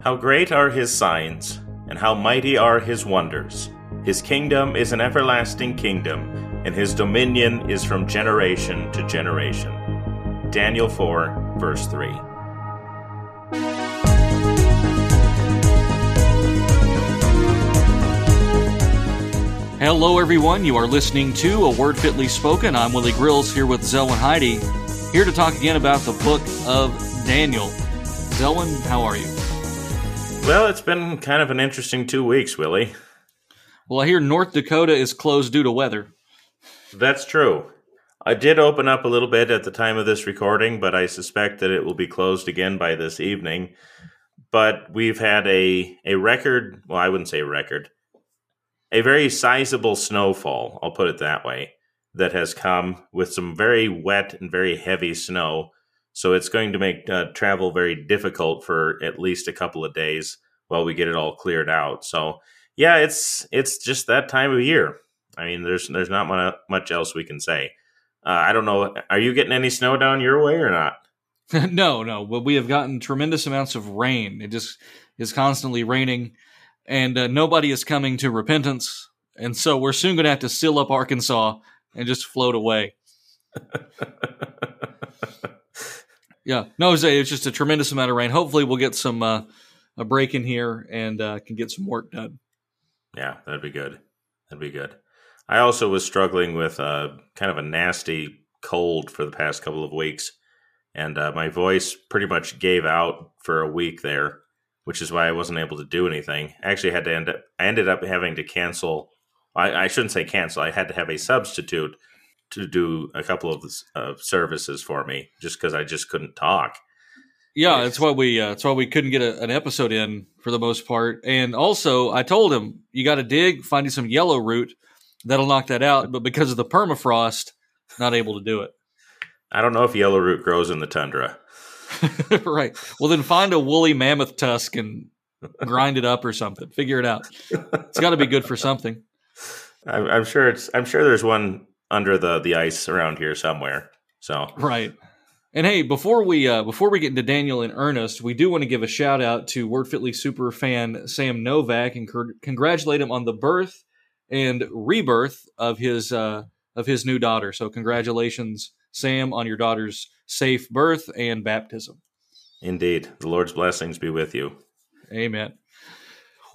How great are his signs, and how mighty are his wonders! His kingdom is an everlasting kingdom, and his dominion is from generation to generation. Daniel 4, verse 3. Hello, everyone. You are listening to A Word Fitly Spoken. I'm Willie Grills here with Zelwyn Heide, here to talk again about the book of Daniel. Zelwyn, how are you? Well, it's been kind of an interesting two weeks, Willie. Well, I hear North Dakota is closed due to weather. That's true. I did open up a little bit at the time of this recording, but I suspect that it will be closed again by this evening. But we've had a, a record, well, I wouldn't say record, a very sizable snowfall, I'll put it that way, that has come with some very wet and very heavy snow so it's going to make uh, travel very difficult for at least a couple of days while we get it all cleared out. So yeah, it's it's just that time of year. I mean, there's there's not much else we can say. Uh, I don't know. Are you getting any snow down your way or not? no, no. But we have gotten tremendous amounts of rain. It just is constantly raining, and uh, nobody is coming to repentance. And so we're soon going to have to seal up Arkansas and just float away. Yeah, no, Jose, it's just a tremendous amount of rain. Hopefully, we'll get some uh, a break in here and uh, can get some work done. Yeah, that'd be good. That'd be good. I also was struggling with uh, kind of a nasty cold for the past couple of weeks, and uh, my voice pretty much gave out for a week there, which is why I wasn't able to do anything. I actually had to end up. I ended up having to cancel. I, I shouldn't say cancel. I had to have a substitute to do a couple of uh, services for me just because I just couldn't talk. Yeah, that's why we uh, that's why we couldn't get a, an episode in for the most part. And also, I told him you got to dig, finding some yellow root that'll knock that out. But because of the permafrost, not able to do it. I don't know if yellow root grows in the tundra. right. Well, then find a woolly mammoth tusk and grind it up or something. Figure it out. It's got to be good for something. I'm, I'm sure it's. I'm sure there's one under the the ice around here somewhere. So right. And hey, before we uh, before we get into Daniel in earnest, we do want to give a shout out to Word Fitly super fan Sam Novak and cr- congratulate him on the birth and rebirth of his uh, of his new daughter. So congratulations, Sam, on your daughter's safe birth and baptism. Indeed, the Lord's blessings be with you. Amen.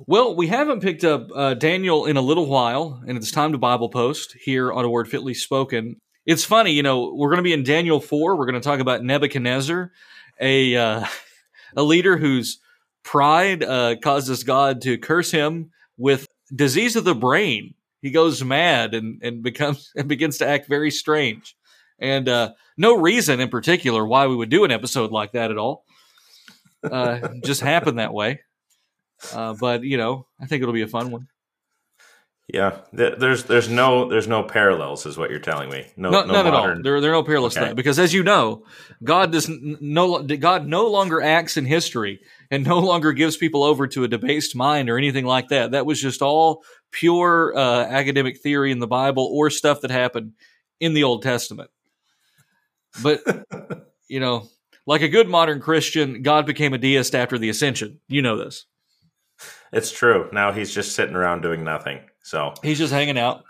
Well, we haven't picked up uh, Daniel in a little while, and it's time to Bible post here on a word fitly spoken. It's funny, you know, we're going to be in Daniel 4. We're going to talk about Nebuchadnezzar, a, uh, a leader whose pride uh, causes God to curse him with disease of the brain. He goes mad and, and becomes and begins to act very strange. And uh, no reason in particular why we would do an episode like that at all. Uh, just happened that way. Uh, but you know, I think it'll be a fun one. Yeah, there's there's no there's no parallels, is what you're telling me. No, no, no none modern... at all. There, there are no parallels okay. to that because, as you know, God does no God no longer acts in history and no longer gives people over to a debased mind or anything like that. That was just all pure uh, academic theory in the Bible or stuff that happened in the Old Testament. But you know, like a good modern Christian, God became a deist after the ascension. You know this. It's true. Now he's just sitting around doing nothing. So he's just hanging out,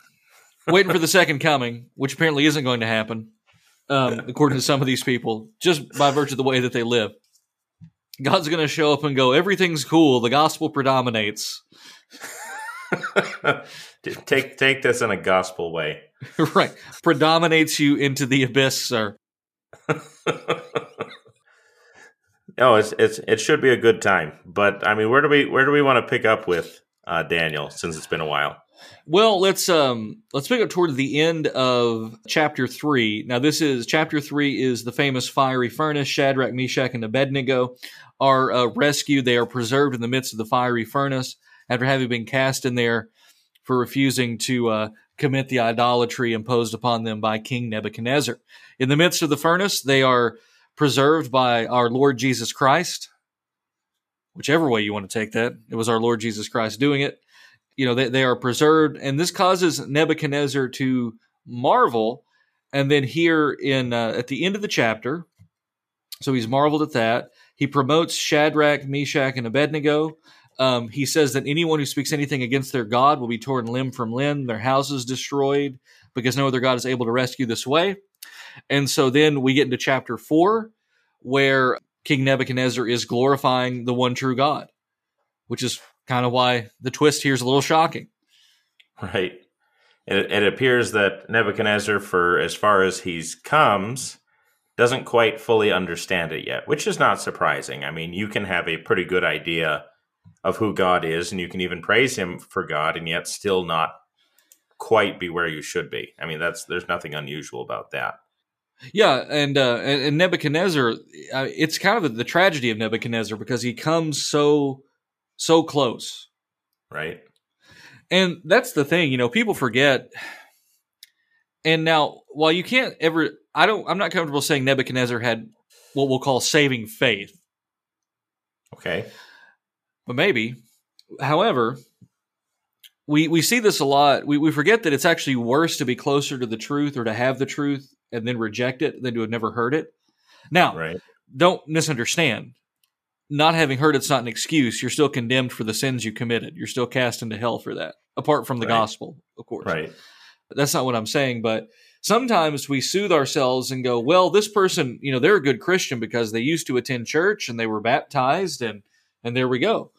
waiting for the second coming, which apparently isn't going to happen, um, according to some of these people, just by virtue of the way that they live. God's going to show up and go, everything's cool. The gospel predominates. take take this in a gospel way. right. Predominates you into the abyss, sir. No, it's it's it should be a good time. But I mean, where do we where do we want to pick up with uh, Daniel since it's been a while? Well, let's um let's pick up toward the end of chapter three. Now, this is chapter three is the famous fiery furnace. Shadrach, Meshach, and Abednego are uh, rescued. They are preserved in the midst of the fiery furnace after having been cast in there for refusing to uh, commit the idolatry imposed upon them by King Nebuchadnezzar. In the midst of the furnace, they are preserved by our Lord Jesus Christ. Whichever way you want to take that, it was our Lord Jesus Christ doing it. You know, they, they are preserved, and this causes Nebuchadnezzar to marvel. And then here in uh, at the end of the chapter, so he's marveled at that. He promotes Shadrach, Meshach, and Abednego. Um, he says that anyone who speaks anything against their God will be torn limb from limb, their houses destroyed, because no other God is able to rescue this way. And so then we get into chapter four, where King Nebuchadnezzar is glorifying the one true God, which is kind of why the twist here is a little shocking. Right. It, it appears that Nebuchadnezzar, for as far as he's comes, doesn't quite fully understand it yet, which is not surprising. I mean, you can have a pretty good idea of who God is, and you can even praise Him for God, and yet still not quite be where you should be. I mean, that's there's nothing unusual about that. Yeah, and uh, and Nebuchadnezzar, uh, it's kind of the tragedy of Nebuchadnezzar because he comes so so close, right? And that's the thing, you know, people forget. And now, while you can't ever, I don't, I'm not comfortable saying Nebuchadnezzar had what we'll call saving faith. Okay, but maybe. However, we we see this a lot. We we forget that it's actually worse to be closer to the truth or to have the truth and then reject it than to have never heard it. Now, right. don't misunderstand. Not having heard it's not an excuse. You're still condemned for the sins you committed. You're still cast into hell for that, apart from the Right. gospel, of course. Right. That's not what I'm saying, but sometimes we soothe ourselves and go, well, this person, you know, they're a good Christian because they used to attend church and they were baptized and and there we go.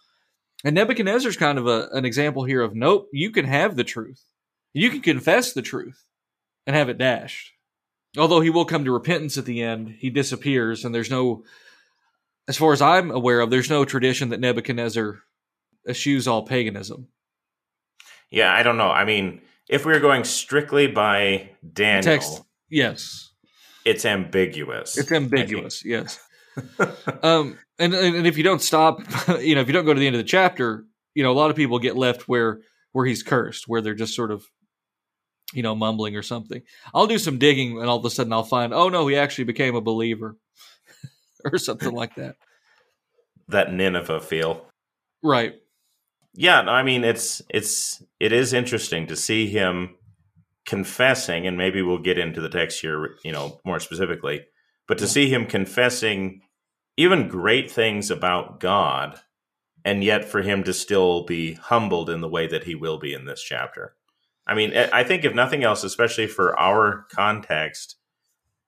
And Nebuchadnezzar's kind of a, an example here of nope, you can have the truth. You can confess the truth and have it dashed. Although he will come to repentance at the end, he disappears and there's no as far as I'm aware of, there's no tradition that Nebuchadnezzar eschews all paganism. Yeah, I don't know. I mean, if we are going strictly by Daniel, Text yes. it's ambiguous. It's ambiguous, yes. um, and and if you don't stop, you know, if you don't go to the end of the chapter, you know, a lot of people get left where where he's cursed, where they're just sort of, you know, mumbling or something. I'll do some digging, and all of a sudden I'll find, oh no, he actually became a believer, or something like that. that Nineveh feel. Right. Yeah, I mean it's it's it is interesting to see him confessing, and maybe we'll get into the text here, you know, more specifically. But to Yeah. see him confessing even great things about God, and yet for him to still be humbled in the way that he will be in this chapter. I mean, I think if nothing else, especially for our context,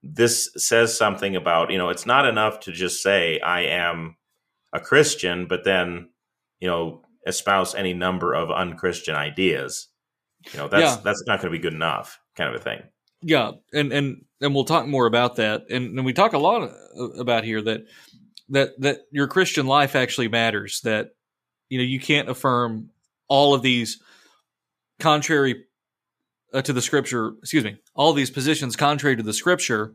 this says something about you know it's not enough to just say I am a Christian, but then you know espouse any number of unchristian ideas. You know that's Yeah. that's not going to be good enough, kind of a thing. Yeah, and and and we'll talk more about that, and and we talk a lot uh, about here that that that your Christian life actually matters. That you know you can't affirm all of these contrary uh, to the Scripture. Excuse me, all these positions contrary to the Scripture,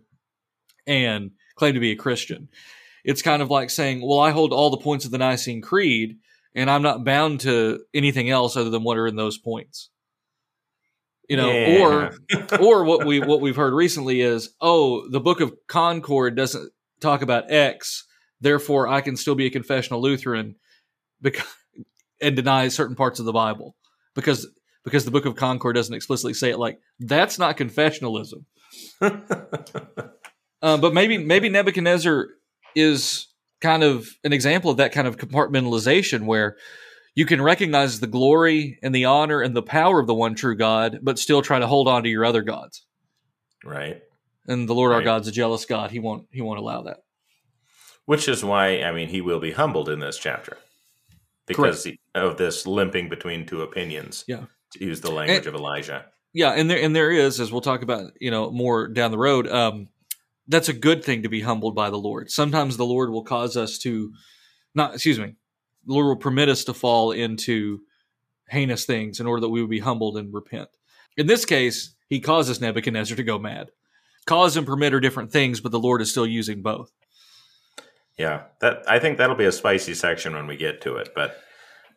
and claim to be a Christian. It's kind of like saying, "Well, I hold all the points of the Nicene Creed, and I'm not bound to anything else other than what are in those points." You know, Yeah. or or what we what we've heard recently is, oh, the Book of Concord doesn't talk about X, therefore I can still be a confessional Lutheran because and deny certain parts of the Bible because because the Book of Concord doesn't explicitly say it like that's not confessionalism. Um, but maybe maybe Nebuchadnezzar is kind of an example of that kind of compartmentalization where you can recognize the glory and the honor and the power of the one true God, but still try to hold on to your other gods. right. And the Lord our God's a jealous God. He won't he won't allow that. Which is why I mean he will be humbled in this chapter because he- of this limping between two opinions. Yeah. To use the language And- of Elijah. Yeah, and there and there is, as we'll talk about, you know, more down the road. Um, that's a good thing to be humbled by the Lord. Sometimes the Lord will cause us to, not excuse me, the Lord will permit us to fall into heinous things in order that we would be humbled and repent. In this case, He causes Nebuchadnezzar to go mad. Cause and permit are different things, but the Lord is still using both. Yeah, that I think that'll be a spicy section when we get to it, but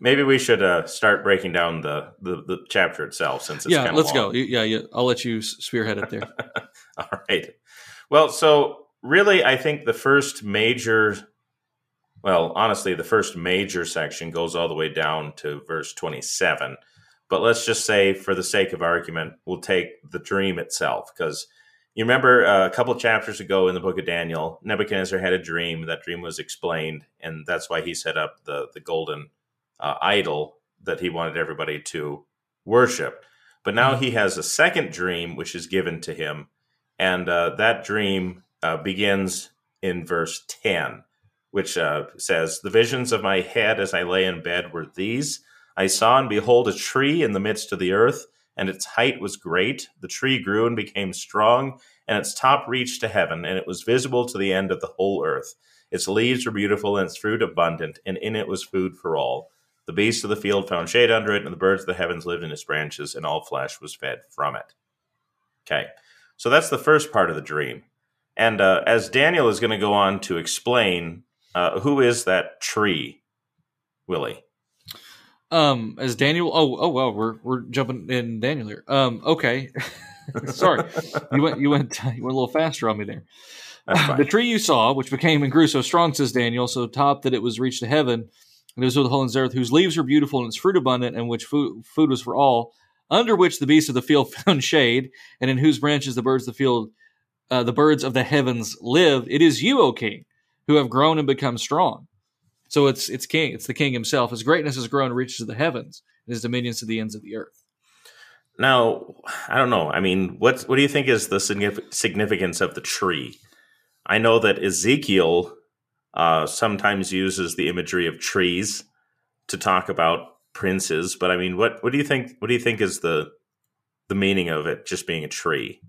maybe we should uh, start breaking down the, the the chapter itself since it's yeah, let's of go. Yeah, yeah. I'll let you spearhead it there. All right. Well, so really, I think the first major, well, honestly, the first major section goes all the way down to verse 27. But let's just say, for the sake of argument, we'll take the dream itself because You remember uh, a couple chapters ago in the book of Daniel, Nebuchadnezzar had a dream. That dream was explained, and that's why he set up the the golden uh, idol that he wanted everybody to worship. But now he has a second dream, which is given to him, and uh, that dream uh, begins in verse ten, which uh, says, "The visions of my head as I lay in bed were these: I saw and behold a tree in the midst of the earth." and its height was great. The tree grew and became strong, and its top reached to heaven, and it was visible to the end of the whole earth. Its leaves were beautiful, and its fruit abundant, and in it was food for all. The beasts of the field found shade under it, and the birds of the heavens lived in its branches, and all flesh was fed from it. Okay, so that's the first part of the dream. And uh, as Daniel is going to go on to explain, uh, who is that tree, Willie? Um, as Daniel. Oh, oh well, we're we're jumping in Daniel here. Um, okay. Sorry, you went you went you went a little faster on me there. the tree you saw, which became and grew so strong, says Daniel, so top that it was reached to heaven, it was with the whole earth, whose leaves were beautiful and its fruit abundant, and which food, food was for all, under which the beasts of the field found shade, and in whose branches the birds of the field, uh, the birds of the heavens live. It is you, O King, who have grown and become strong. So it's it's king. It's the king himself. His greatness has grown reaches to the heavens, and his dominions to the ends of the earth. Now, I don't know. I mean, what what do you think is the significance of the tree? I know that Ezekiel uh, sometimes uses the imagery of trees to talk about princes, but I mean, what what do you think? What do you think is the the meaning of it just being a tree?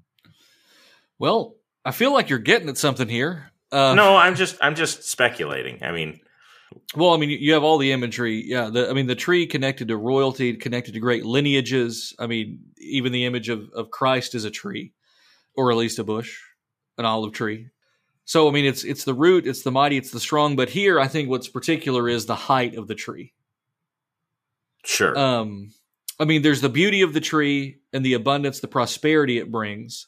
Well, I feel like you're getting at something here. Uh, no, I'm just I'm just speculating. I mean, well, I mean, you have all the imagery. Yeah, the, I mean, the tree connected to royalty, connected to great lineages. I mean, even the image of, of Christ is a tree, or at least a bush, an olive tree. So, I mean, it's it's the root, it's the mighty, it's the strong. But here, I think what's particular is the height of the tree. Sure. Um, I mean, there's the beauty of the tree and the abundance, the prosperity it brings,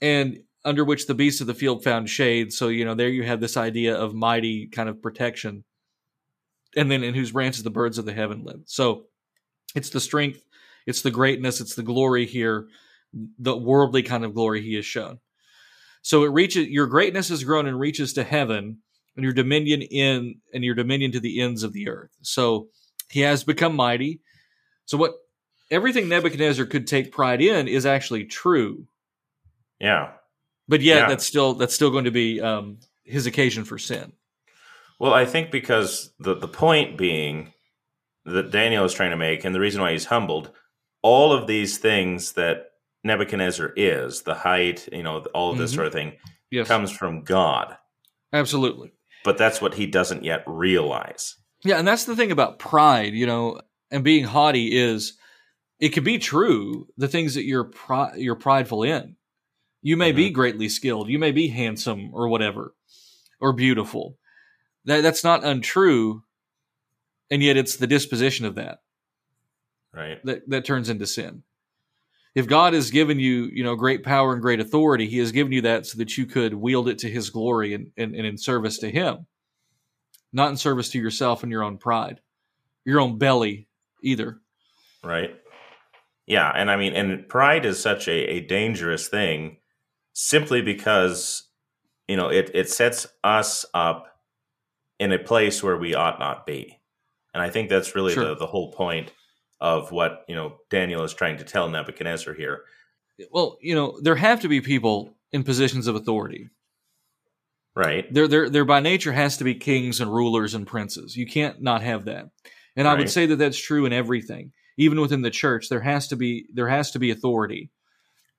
and under which the beasts of the field found shade. So, you know, there you have this idea of mighty kind of protection. And then in whose branches the birds of the heaven live. So it's the strength, it's the greatness, it's the glory here, the worldly kind of glory he has shown. So it reaches your greatness has grown and reaches to heaven, and your dominion in and your dominion to the ends of the earth. So he has become mighty. So what everything Nebuchadnezzar could take pride in is actually true. Yeah but yet yeah. that's still that's still going to be um, his occasion for sin. Well, I think because the the point being that Daniel is trying to make, and the reason why he's humbled, all of these things that Nebuchadnezzar is, the height, you know, all of this mm-hmm. sort of thing, yes. comes from God. Absolutely. But that's what he doesn't yet realize. Yeah, and that's the thing about pride, you know, and being haughty is it can be true the things that you're pri- you're prideful in. You may mm-hmm. be greatly skilled. You may be handsome or whatever, or beautiful. That that's not untrue, and yet it's the disposition of that, right? That that turns into sin. If God has given you, you know, great power and great authority, He has given you that so that you could wield it to His glory and, and, and in service to Him, not in service to yourself and your own pride, your own belly either. Right. Yeah, and I mean, and pride is such a, a dangerous thing simply because you know it it sets us up in a place where we ought not be and i think that's really sure. the, the whole point of what you know daniel is trying to tell nebuchadnezzar here. Well you know there have to be people in positions of authority. Right. There there there by nature has to be kings and rulers and princes. You can't not have that. And right. i would say that that's true in everything. Even within the church there has to be there has to be authority.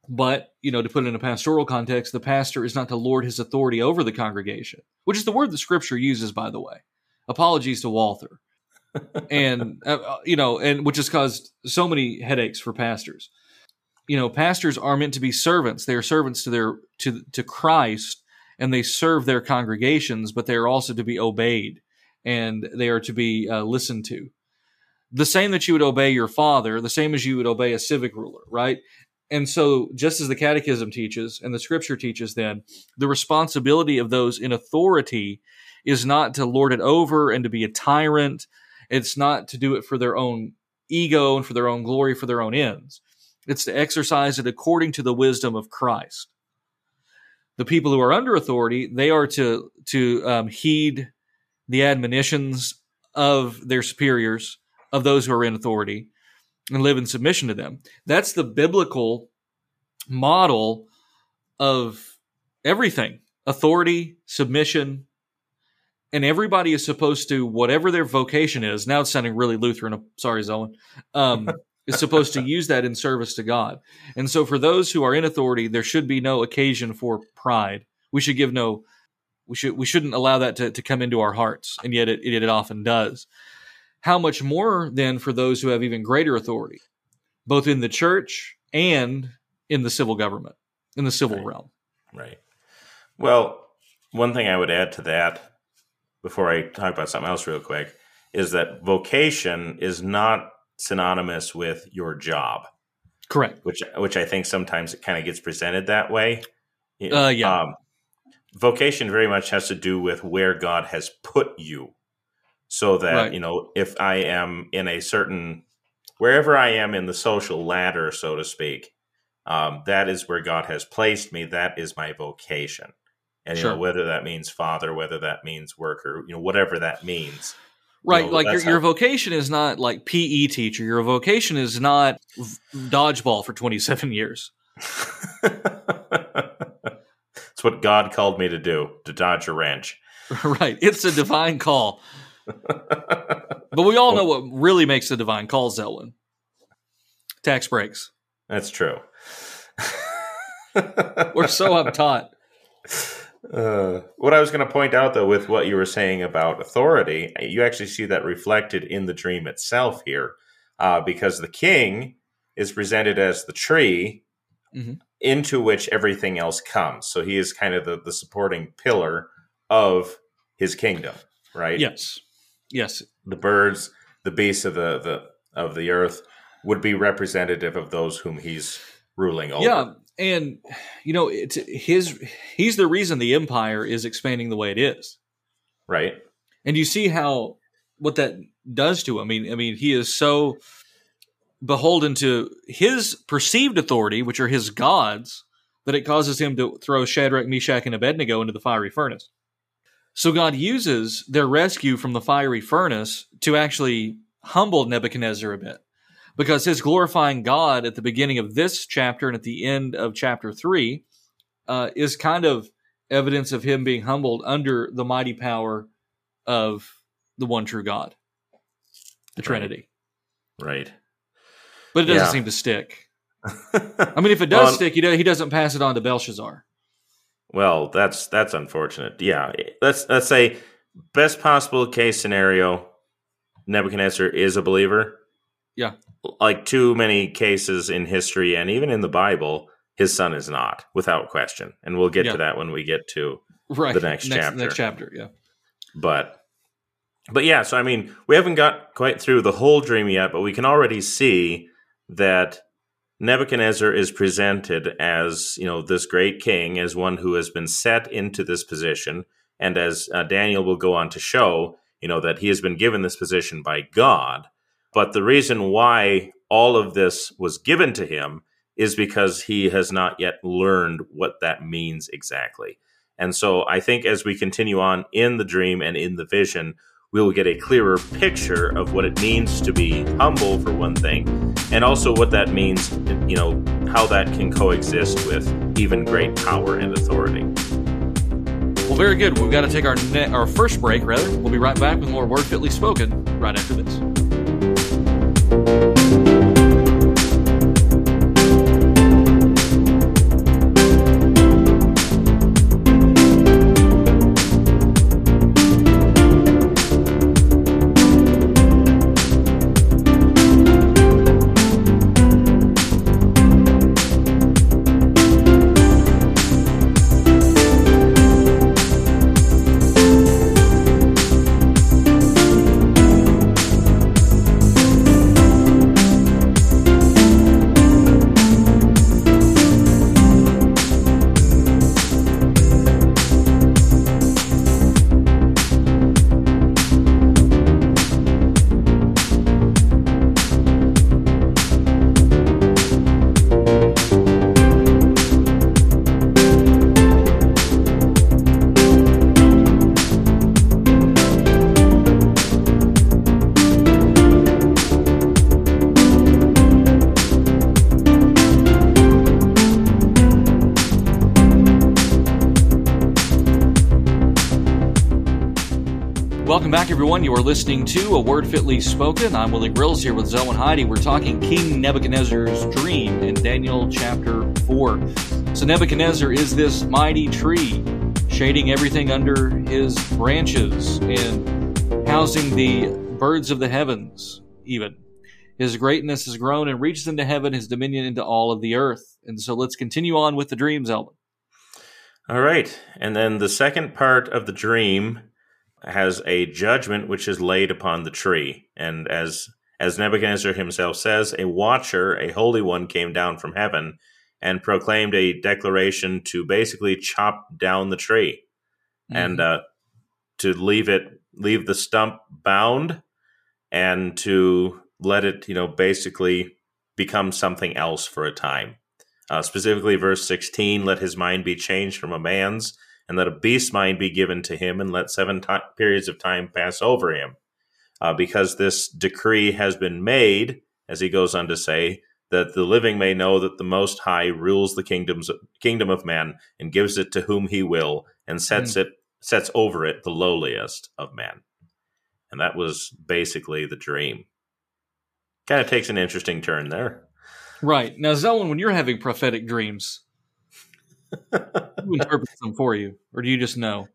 But, you know, to put it in a pastoral context, the pastor is not to lord his authority over the congregation, which is the word the scripture uses, by the way. Apologies to Walther. And, uh, uh, you know, and which has caused so many headaches for pastors. You know, pastors are meant to be servants. They are servants to their, to, to Christ and they serve their congregations, but they are also to be obeyed and they are to be uh, listened to the same that you would obey your father, the same as you would obey a civic ruler, right? And so, just as the catechism teaches and the scripture teaches, then the responsibility of those in authority is not to lord it over and to be a tyrant. It's not to do it for their own ego and for their own glory, for their own ends. It's to exercise it according to the wisdom of Christ. The people who are under authority, they are to to um, heed the admonitions of their superiors, of those who are in authority, and live in submission to them. That's the biblical model of everything authority, submission, and everybody is supposed to, whatever their vocation is, now it's sounding really Lutheran. Sorry, Zelwyn. Um, is supposed to use that in service to God. And so for those who are in authority, there should be no occasion for pride. We should give no we should we shouldn't allow that to, to come into our hearts, and yet it, it, it often does. How much more then for those who have even greater authority, both in the church and in the civil government, in the civil right. realm. Right. Well, one thing I would add to that before I talk about something else real quick is that vocation is not synonymous with your job. Correct. Which which I think sometimes it kind of gets presented that way. Uh, yeah. Um, vocation very much has to do with where God has put you. So that, Right. you know, if I am in a certain wherever I am in the social ladder, so to speak, um, that is where God has placed me. That is my vocation. And you Sure. know, whether that means father, whether that means worker, you know, whatever that means. Right, know, like your, your how- vocation is not like PE teacher. Your vocation is not dodgeball for 27 years. it's what God called me to do, to dodge a wrench. right, it's a divine call. But we all know what really makes a divine call, Zelwyn. Tax breaks. That's true. We're so uptaught. Uh, what I was going to point out, though, with what you were saying about authority, you actually see that reflected in the dream itself here, uh, because the king is presented as the tree Mhm. into which everything else comes. So he is kind of the, the supporting pillar of his kingdom, right? Yes. Yes. The birds, the beasts of the, the of the earth would be representative of those whom he's ruling over. Yeah, and you know, it's his he's the reason the empire is expanding the way it is. Right. and you see how what that does to him. I mean, I mean, he is so beholden to his perceived authority, which are his gods, that it causes him to throw Shadrach, Meshach, and Abednego into the fiery furnace. So God uses their rescue from the fiery furnace to actually humble Nebuchadnezzar a bit. Because his glorifying God at the beginning of this chapter and at the end of chapter three uh, is kind of evidence of him being humbled under the mighty power of the one true God, the Trinity. Right. But it doesn't Yeah. seem to stick. I mean, if it does Well, stick, he, do- he doesn't pass it on to Belshazzar. Well, that's that's unfortunate. Yeah, let's let's say best possible case scenario, Nebuchadnezzar is a believer. Yeah. like too many cases in history and even in the Bible, his son is not, without question. And we'll get Yeah. to that when we get to Right. The next chapter. Next chapter, yeah. but but yeah so i mean we haven't got quite through the whole dream yet but we can already see that nebuchadnezzar is presented as you know this great king as one who has been set into this position and as uh, daniel will go on to show you know that he has been given this position by god but the reason why all of this was given to him is because he has not yet learned what that means exactly and so I think as we continue on in the dream and in the vision, we will get a clearer picture of what it means to be humble, for one thing, and also what that means, you know, how that can coexist with even great power and authority. Well, very good. We've got to take our ne- our first break, rather. We'll be right back with more Word Fitly Spoken right after this. Everyone. You are listening to A Word Fitly Spoken. I'm Willie Grills here with Zelwyn Heide. We're talking King Nebuchadnezzar's dream in Daniel chapter 4. So, Nebuchadnezzar is this mighty tree, shading everything under his branches and housing the birds of the heavens, even. His greatness has grown and reaches into heaven, his dominion into all of the earth. And so, let's continue on with the dream, Zelwyn. All right. And then the second part of the dream has a judgment which is laid upon the tree. And as as Nebuchadnezzar himself says, a watcher, a holy one, came down from heaven and proclaimed a declaration to basically chop down the tree mm-hmm. and uh, to leave it, leave the stump bound, and to let it, you know, basically become something else for a time. Uh, specifically, verse 16 let his mind be changed from a man's and let a beast mind be given to him, and let seven t- periods of time pass over him. Uh, because this decree has been made, as he goes on to say, that the living may know that the Most High rules the kingdoms kingdom of men and gives it to whom He will, and sets mm. it sets over it the lowliest of men. And that was basically the dream. Kind of takes an interesting turn there. Right now, Zelwyn, when you're having prophetic dreams, who interprets them for you, or do you just know?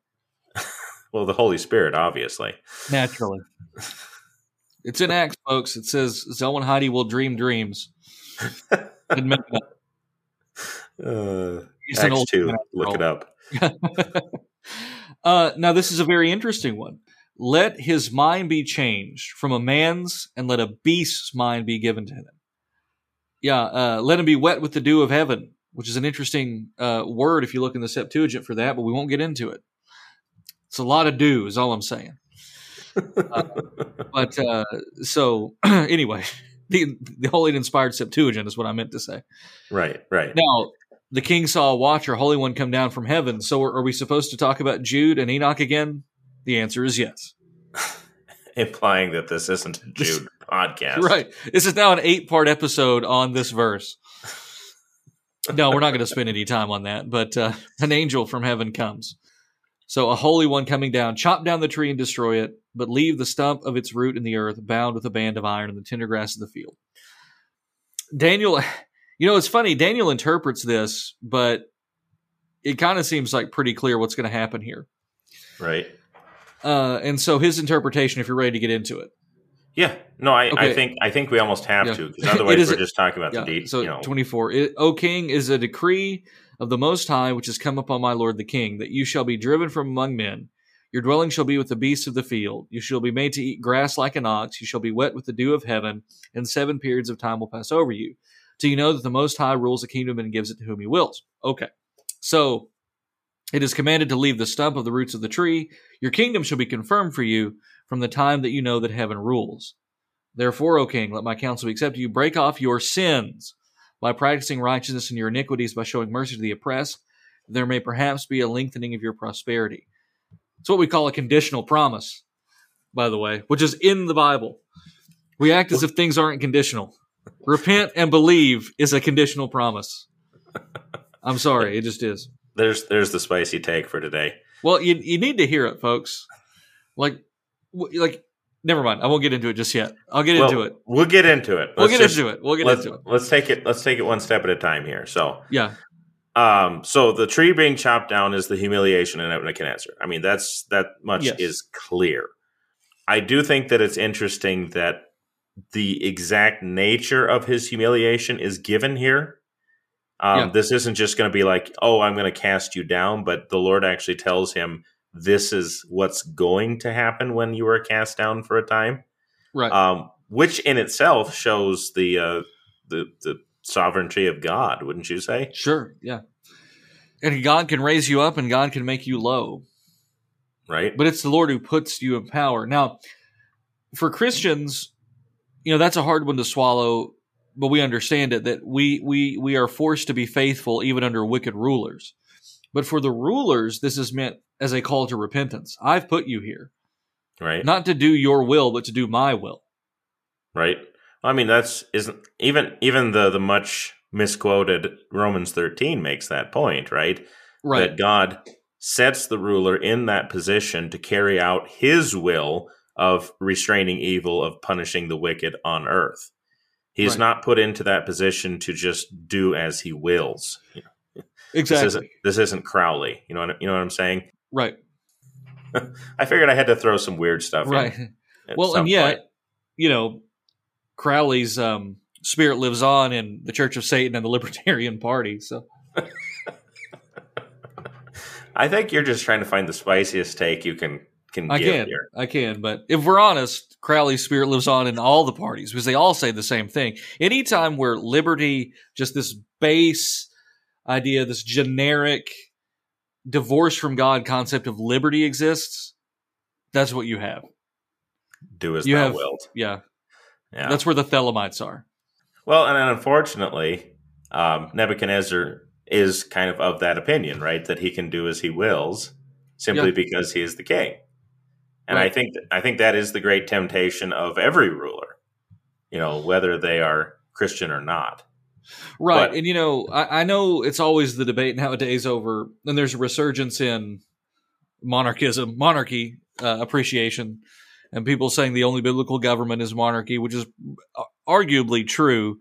well, the Holy Spirit, obviously. Naturally. It's in Acts, folks. It says Zelwyn Heide will dream dreams. Admit Uh, Acts 2, look it up. uh, now, this is a very interesting one. Let his mind be changed from a man's, and let a beast's mind be given to him. Yeah, uh, let him be wet with the dew of heaven which is an interesting uh, word if you look in the Septuagint for that, but we won't get into it. It's a lot of dew, is all I'm saying. uh, but uh, so anyway, the the holy and inspired Septuagint is what I meant to say. Right, right. Now the king saw a watcher, holy one, come down from heaven. So are, are we supposed to talk about Jude and Enoch again? The answer is yes. Implying that this isn't a Jude podcast, right? This is now an eight part episode on this verse no, we're not going to spend any time on that. But uh, an angel from heaven comes. So a holy one coming down, chop down the tree and destroy it, but leave the stump of its root in the earth, bound with a band of iron in the tender grass of the field. Daniel, you know, it's funny. Daniel interprets this, but it kind of seems like pretty clear what's going to happen here. Right. Uh, and so his interpretation, if you're ready to get into it. Yeah, no, I, okay. I think I think we almost have yeah. to because otherwise we're just talking about yeah. the date. So you know. twenty four. O King is a decree of the Most High which has come upon my lord the King that you shall be driven from among men. Your dwelling shall be with the beasts of the field. You shall be made to eat grass like an ox. You shall be wet with the dew of heaven, and seven periods of time will pass over you, till you know that the Most High rules the kingdom and gives it to whom He wills. Okay, so it is commanded to leave the stump of the roots of the tree. Your kingdom shall be confirmed for you from the time that you know that heaven rules. Therefore, O king, let my counsel be accepted you. Break off your sins by practicing righteousness and your iniquities by showing mercy to the oppressed. There may perhaps be a lengthening of your prosperity. It's what we call a conditional promise, by the way, which is in the Bible. We act as if things aren't conditional. Repent and believe is a conditional promise. I'm sorry, it just is. There's there's the spicy take for today. Well, you you need to hear it, folks. Like like never mind. I won't get into it just yet. I'll get well, into it. We'll get into it. Let's we'll get just, into it. We'll get into it. Let's take it. Let's take it one step at a time here. So yeah. Um. So the tree being chopped down is the humiliation in Nebuchadnezzar. I mean, that's that much yes. is clear. I do think that it's interesting that the exact nature of his humiliation is given here. Um, yeah. This isn't just going to be like, oh, I'm going to cast you down, but the Lord actually tells him this is what's going to happen when you are cast down for a time. Right. Um, which in itself shows the uh, the the sovereignty of God, wouldn't you say? Sure. Yeah. And God can raise you up, and God can make you low. Right. But it's the Lord who puts you in power. Now, for Christians, you know that's a hard one to swallow, but we understand it that we we we are forced to be faithful even under wicked rulers. But for the rulers, this is meant as a call to repentance. I've put you here. Right. Not to do your will, but to do my will. Right. I mean, that's isn't even even the the much misquoted Romans 13 makes that point, right? Right. That God sets the ruler in that position to carry out his will of restraining evil, of punishing the wicked on earth. He's right. not put into that position to just do as he wills. Exactly. This isn't, this isn't Crowley. You know what, you know what I'm saying? Right. I figured I had to throw some weird stuff right. Well, and yet, point. you know, Crowley's um, spirit lives on in the Church of Satan and the Libertarian Party. So. I think you're just trying to find the spiciest take you can can I can. Here. I can, but if we're honest, Crowley's spirit lives on in all the parties because they all say the same thing. Anytime where liberty, just this base idea, this generic divorce from God concept of liberty exists, that's what you have. Do as you thou have, wilt. Yeah. Yeah. That's where the Thelemites are. Well, and unfortunately, um, Nebuchadnezzar is kind of of that opinion, right? That he can do as he wills simply yeah. because he is the king. And right. I think I think that is the great temptation of every ruler, you know, whether they are Christian or not. Right. But, and you know, I, I, know it's always the debate nowadays over and there's a resurgence in monarchism, monarchy uh, appreciation, and people saying the only biblical government is monarchy, which is uh, arguably true.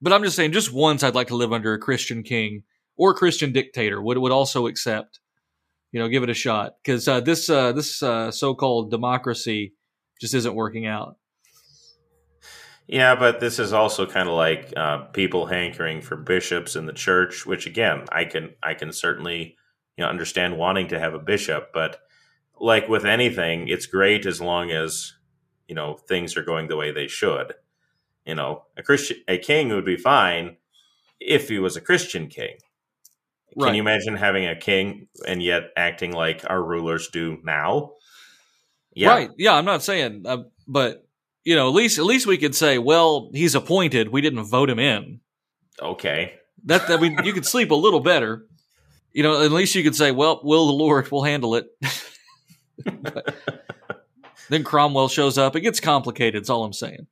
But I'm just saying, just once I'd like to live under a Christian king or a Christian dictator would would also accept you know, give it a shot because uh, this uh, this uh, so-called democracy just isn't working out. Yeah, but this is also kind of like uh, people hankering for bishops in the church, which again, I can I can certainly you know understand wanting to have a bishop, but like with anything, it's great as long as you know things are going the way they should. You know, a Christian a king would be fine if he was a Christian king. Can right. you imagine having a king and yet acting like our rulers do now? Yeah. Right. Yeah, I'm not saying, uh, but you know, at least at least we could say, well, he's appointed. We didn't vote him in. Okay. That I mean, you could sleep a little better. You know, at least you could say, well, will the Lord will handle it. then Cromwell shows up. It gets complicated. It's all I'm saying.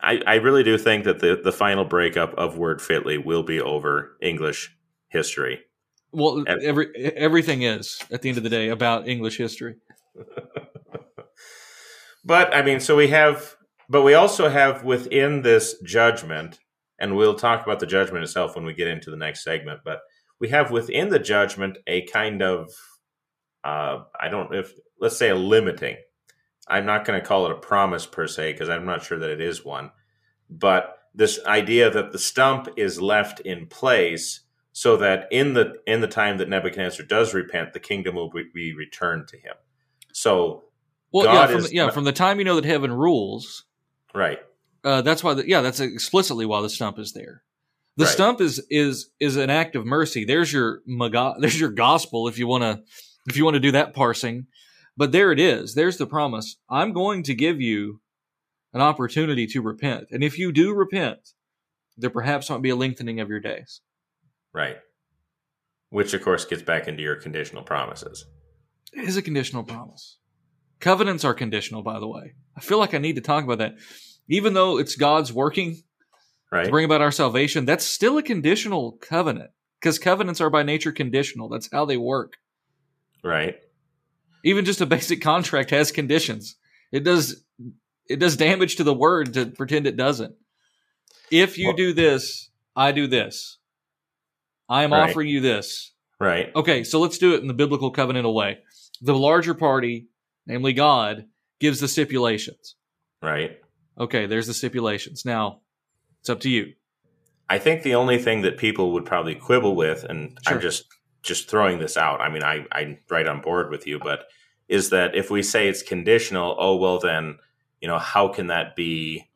I, I really do think that the, the final breakup of word fitly will be over English history. Well, every everything is at the end of the day about English history. but I mean, so we have, but we also have within this judgment, and we'll talk about the judgment itself when we get into the next segment. But we have within the judgment a kind of, uh, I don't if let's say a limiting. I'm not going to call it a promise per se because I'm not sure that it is one, but this idea that the stump is left in place so that in the in the time that Nebuchadnezzar does repent, the kingdom will be returned to him. So, well, God yeah, from, is, yeah, from the time you know that heaven rules, right? Uh, that's why, the, yeah, that's explicitly why the stump is there. The right. stump is is is an act of mercy. There's your there's your gospel if you want to if you want to do that parsing. But there it is. There's the promise. I'm going to give you an opportunity to repent, and if you do repent, there perhaps might be a lengthening of your days. Right. Which, of course, gets back into your conditional promises. It is a conditional promise. Covenants are conditional, by the way. I feel like I need to talk about that. Even though it's God's working right. to bring about our salvation, that's still a conditional covenant because covenants are by nature conditional. That's how they work. Right. Even just a basic contract has conditions. It does it does damage to the word to pretend it doesn't. If you well, do this, I do this. I am right. offering you this. Right. Okay, so let's do it in the biblical covenantal way. The larger party, namely God, gives the stipulations. Right. Okay, there's the stipulations. Now, it's up to you. I think the only thing that people would probably quibble with, and sure. I'm just just throwing this out. I mean, I, I'm right on board with you, but is that if we say it's conditional, oh well, then you know how can that be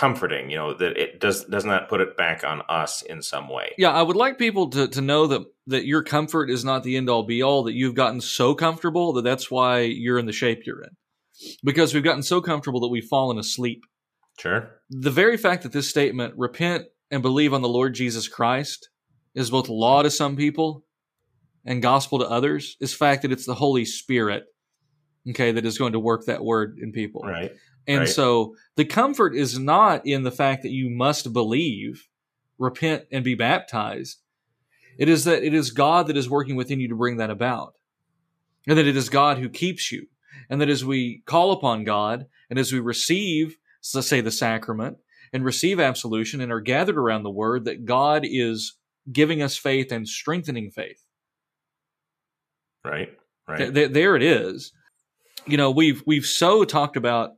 comforting you know that it does does not put it back on us in some way. Yeah i would like people to, to know that that your comfort is not the end all be all that you've gotten so comfortable that that's why you're in the shape you're in. Because we've gotten so comfortable that we've fallen asleep. Sure. The very fact that this statement repent and believe on the lord jesus christ is both law to some people and gospel to others is fact that it's the holy spirit okay that is going to work that word in people. Right and right. so the comfort is not in the fact that you must believe, repent, and be baptized. It is that it is God that is working within you to bring that about. And that it is God who keeps you. And that as we call upon God and as we receive, let's say, the sacrament and receive absolution and are gathered around the word, that God is giving us faith and strengthening faith. Right. Right. Th- th- there it is. You know, we've we've so talked about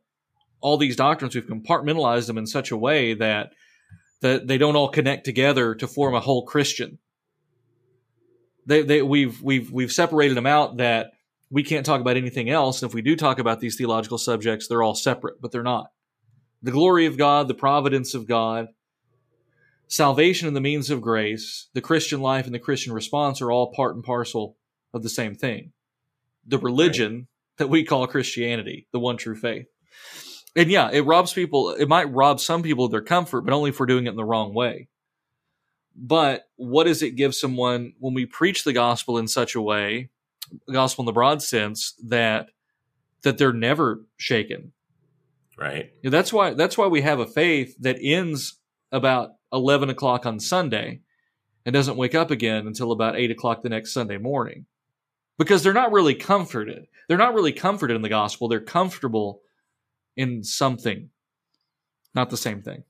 all these doctrines, we've compartmentalized them in such a way that that they don't all connect together to form a whole Christian. They, they, we've we've we've separated them out that we can't talk about anything else. And if we do talk about these theological subjects, they're all separate, but they're not. The glory of God, the providence of God, salvation and the means of grace, the Christian life and the Christian response are all part and parcel of the same thing. The religion right. that we call Christianity, the one true faith. And yeah, it robs people, it might rob some people of their comfort, but only if we're doing it in the wrong way. But what does it give someone when we preach the gospel in such a way, the gospel in the broad sense, that that they're never shaken? Right. That's why that's why we have a faith that ends about eleven o'clock on Sunday and doesn't wake up again until about eight o'clock the next Sunday morning. Because they're not really comforted. They're not really comforted in the gospel. They're comfortable in something. Not the same thing.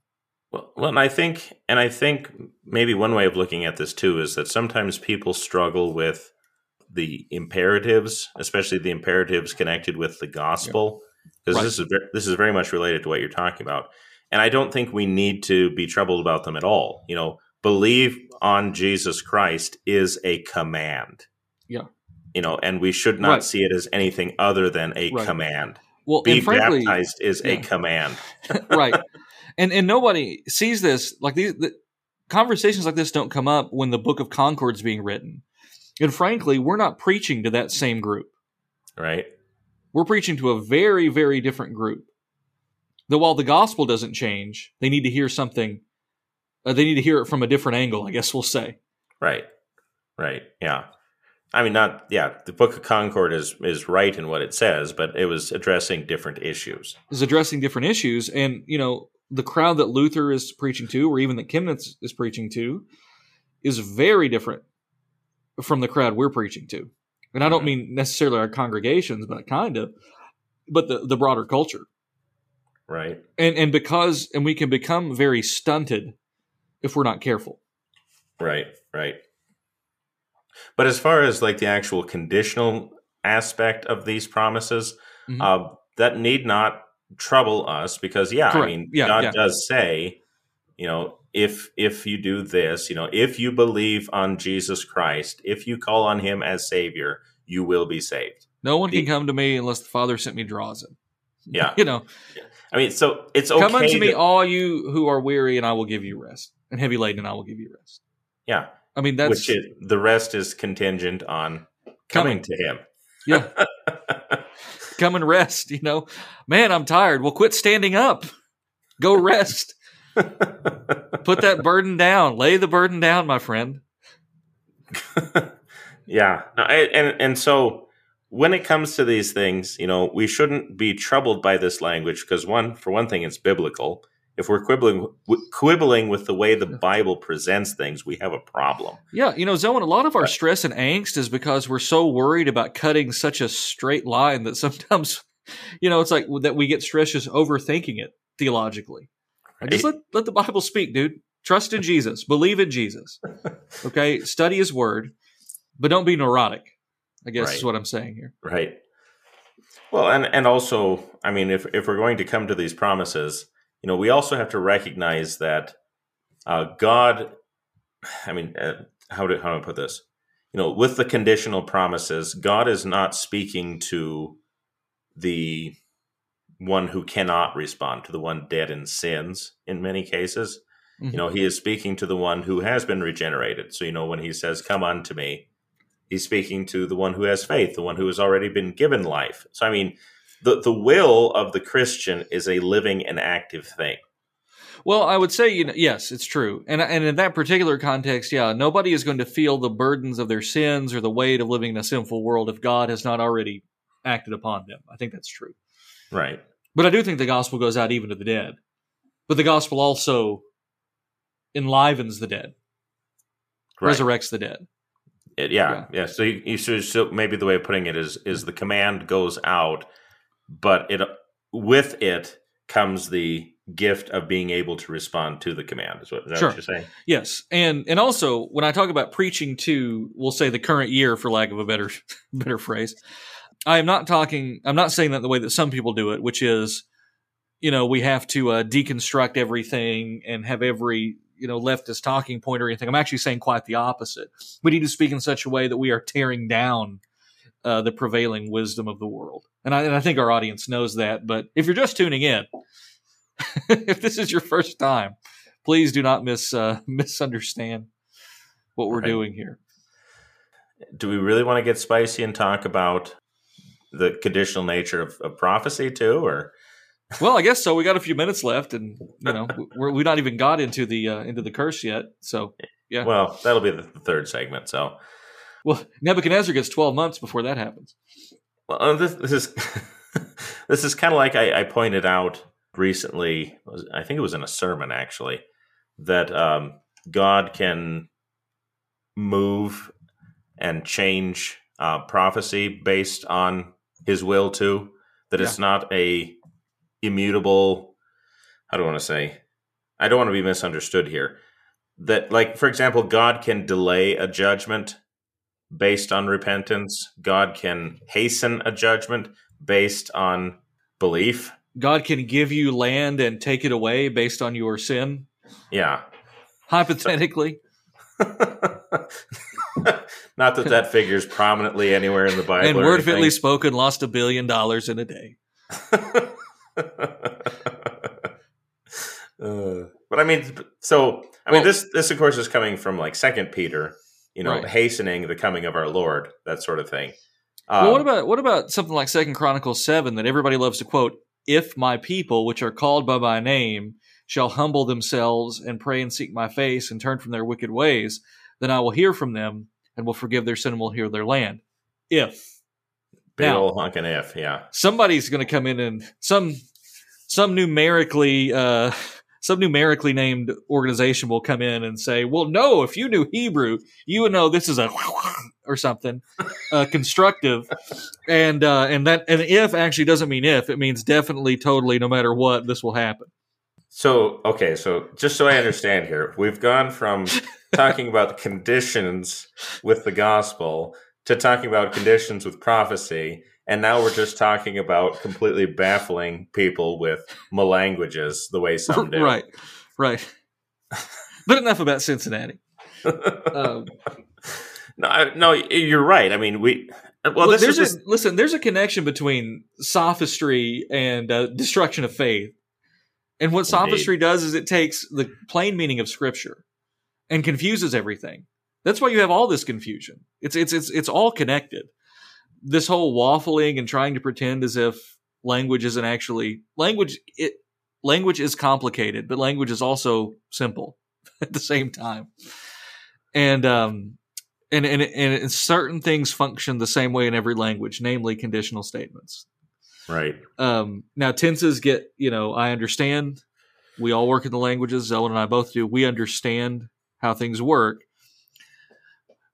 Well, well, and I think, and I think maybe one way of looking at this too is that sometimes people struggle with the imperatives, especially the imperatives connected with the gospel, because right. this is this is very much related to what you're talking about. And I don't think we need to be troubled about them at all. You know, believe on Jesus Christ is a command. Yeah. You know, and we should not right. see it as anything other than a right. command. Well, be frankly, baptized is yeah. a command. right. And and nobody sees this like these the, conversations like this don't come up when the Book of Concord is being written. And frankly, we're not preaching to that same group. Right. We're preaching to a very very different group. That while the gospel doesn't change, they need to hear something. Uh, they need to hear it from a different angle. I guess we'll say. Right. Right. Yeah. I mean, not yeah. The Book of Concord is is right in what it says, but it was addressing different issues. Is addressing different issues, and you know, the crowd that Luther is preaching to, or even that Chemnitz is preaching to, is very different from the crowd we're preaching to. And I don't mm-hmm. mean necessarily our congregations, but kind of, but the the broader culture, right? And and because and we can become very stunted if we're not careful, right? Right. But as far as like the actual conditional aspect of these promises, mm-hmm. uh, that need not trouble us because yeah, Correct. I mean yeah, God yeah. does say, you know, if if you do this, you know, if you believe on Jesus Christ, if you call on him as savior, you will be saved. No one the, can come to me unless the Father sent me draws him. Yeah. you know. I mean, so it's okay. Come unto to, me, all you who are weary, and I will give you rest, and heavy laden, and I will give you rest. Yeah, I mean, that's which is, the rest is contingent on coming, coming. to him. Yeah. Come and rest, you know. Man, I'm tired. Well, quit standing up. Go rest. Put that burden down. Lay the burden down, my friend. yeah. And and so when it comes to these things, you know, we shouldn't be troubled by this language because one for one thing it's biblical if we're quibbling quibbling with the way the Bible presents things, we have a problem. Yeah, you know, Zoe, a lot of our stress and angst is because we're so worried about cutting such a straight line that sometimes, you know, it's like that we get stressed just overthinking it theologically. Right. Just let let the Bible speak, dude. Trust in Jesus. Believe in Jesus. Okay, study His Word, but don't be neurotic. I guess right. is what I'm saying here. Right. Well, and and also, I mean, if if we're going to come to these promises you know, we also have to recognize that uh, God, I mean, uh, how do, how do I put this? You know, with the conditional promises, God is not speaking to the one who cannot respond, to the one dead in sins in many cases. Mm-hmm. You know, he is speaking to the one who has been regenerated. So, you know, when he says, Come unto me, he's speaking to the one who has faith, the one who has already been given life. So, I mean, the the will of the Christian is a living and active thing. Well, I would say you know, yes, it's true, and and in that particular context, yeah, nobody is going to feel the burdens of their sins or the weight of living in a sinful world if God has not already acted upon them. I think that's true. Right. But I do think the gospel goes out even to the dead. But the gospel also enlivens the dead. Right. resurrects the dead. It- yeah, yeah. So you, you so maybe the way of putting it is is the command goes out, but it with it comes the gift of being able to respond to the command. Is what, is Sure. what you're saying? Yes, and and also when I talk about preaching to, we'll say the current year, for lack of a better better phrase, I am not talking. I'm not saying that the way that some people do it, which is, you know, we have to uh, deconstruct everything and have every you know leftist talking point or anything. I'm actually saying quite the opposite. We need to speak in such a way that we are tearing down uh, the prevailing wisdom of the world, and I, and I think our audience knows that. But if you're just tuning in, if this is your first time, please do not mis uh, misunderstand what we're Right. doing here. Do we really want to get spicy and talk about the conditional nature of, of prophecy too, or Well, I guess so. We got a few minutes left, and you know we're, we not even got into the uh, into the curse yet. So, Yeah. well, that'll be the third segment. So, well, Nebuchadnezzar gets twelve months before that happens. Well, uh, this, this is this is kind of like I, I pointed out recently. I think it was in a sermon actually that um, God can move and change uh, prophecy based on His will too. That it's not a immutable. How do I want to say? I don't want to be misunderstood here. That, like, for example, God can delay a judgment based on repentance. God can hasten a judgment based on belief. God can give you land and take it away based on your sin, Yeah. hypothetically. Not that that figures prominently anywhere in the Bible. and word fitly spoken, lost a billion dollars in a day. Uh, but I mean, so I mean, Well- this this of course is coming from like Second Peter, you know, Right. hastening the coming of our Lord, that sort of thing. Um, well, what about what about something like Second Chronicles seven that everybody loves to quote? If my people, which are called by my name, shall humble themselves and pray and seek my face and turn from their wicked ways, then I will hear from them and will forgive their sin and will heal their land. If big now- old honking if? Yeah, somebody's going to come in and some some numerically uh, some numerically named organization will come in and say, "Well, no, if you knew Hebrew, you would know this is a or something uh, constructive." And uh, and that and if actually doesn't mean if; it means definitely, totally, no matter what, this will happen. So, okay, so just so I understand here, we've gone from talking about conditions with the gospel to talking about conditions with prophecy, and now we're just talking about completely baffling people with languages the way some do. right, right. But enough about Cincinnati. Um, no, no, you're right. I mean, we. Well, Look, this there's just, a, listen. There's a connection between sophistry and uh, destruction of faith. And what Indeed. sophistry does is it takes the plain meaning of Scripture and confuses everything. That's why you have all this confusion. It's it's it's it's all connected. This whole waffling and trying to pretend as if language isn't actually language. It language is complicated, but language is also simple at the same time. And um, and, and and certain things function the same way in every language, namely conditional statements. right. Um, now tenses get you know I understand. We all work in the languages. Ellen and I both do. We understand how things work,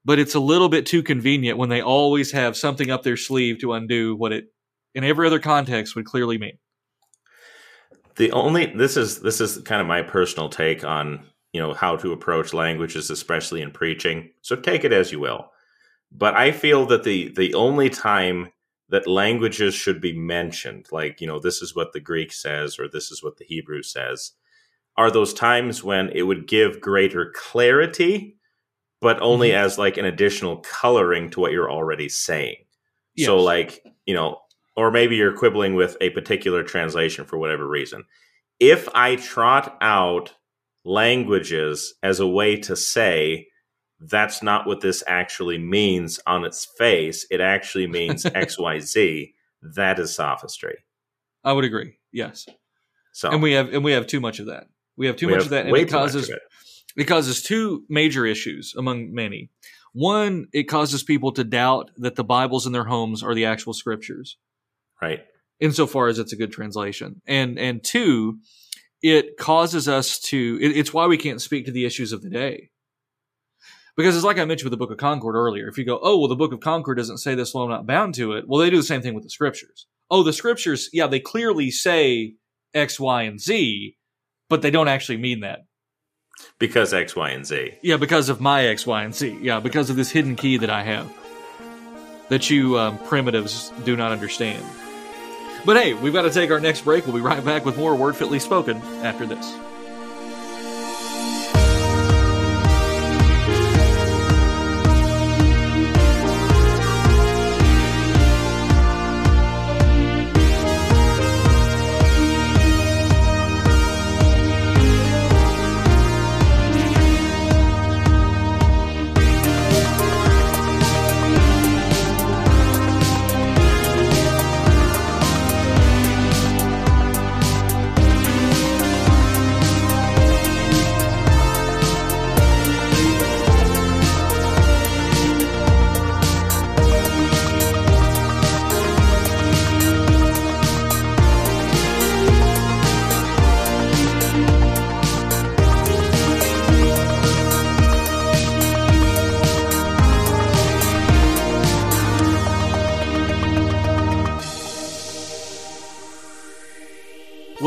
but it's a little bit too convenient when they always have something up their sleeve to undo what it in every other context would clearly mean. The only this is this is kind of my personal take on you know how to approach languages, especially in preaching. So take it as you will. But I feel that the the only time that languages should be mentioned, like you know this is what the Greek says or this is what the Hebrew says, are those times when it would give greater clarity, but only Mhm. as like an additional coloring to what you're already saying. So like, you know, or maybe you're quibbling with a particular translation for whatever reason. If I trot out languages as a way to say that's not what this actually means on its face, it actually means XYZ, that is sophistry. I would agree. Yes, So and we have and we have too much of that. We have too we much have of that, and it causes. It causes two major issues among many. One, it causes people to doubt that the Bibles in their homes are the actual scriptures, right. insofar as it's a good translation. And and two, it causes us to. It, it's why we can't speak to the issues of the day, Because it's like I mentioned with the Book of Concord earlier. If you go, oh, well, the Book of Concord doesn't say this, well, I'm not bound to it. Well, they do the same thing with the scriptures. Oh, the scriptures, yeah, they clearly say X, Y, and Z, but they don't actually mean that. Because X, Y, and Z. Yeah, because of my X, Y, and Z. Yeah, because of this hidden key that I have that you um, primitives do not understand. But hey, we've got to take our next break. We'll be right back with more Word Fitly Spoken after this.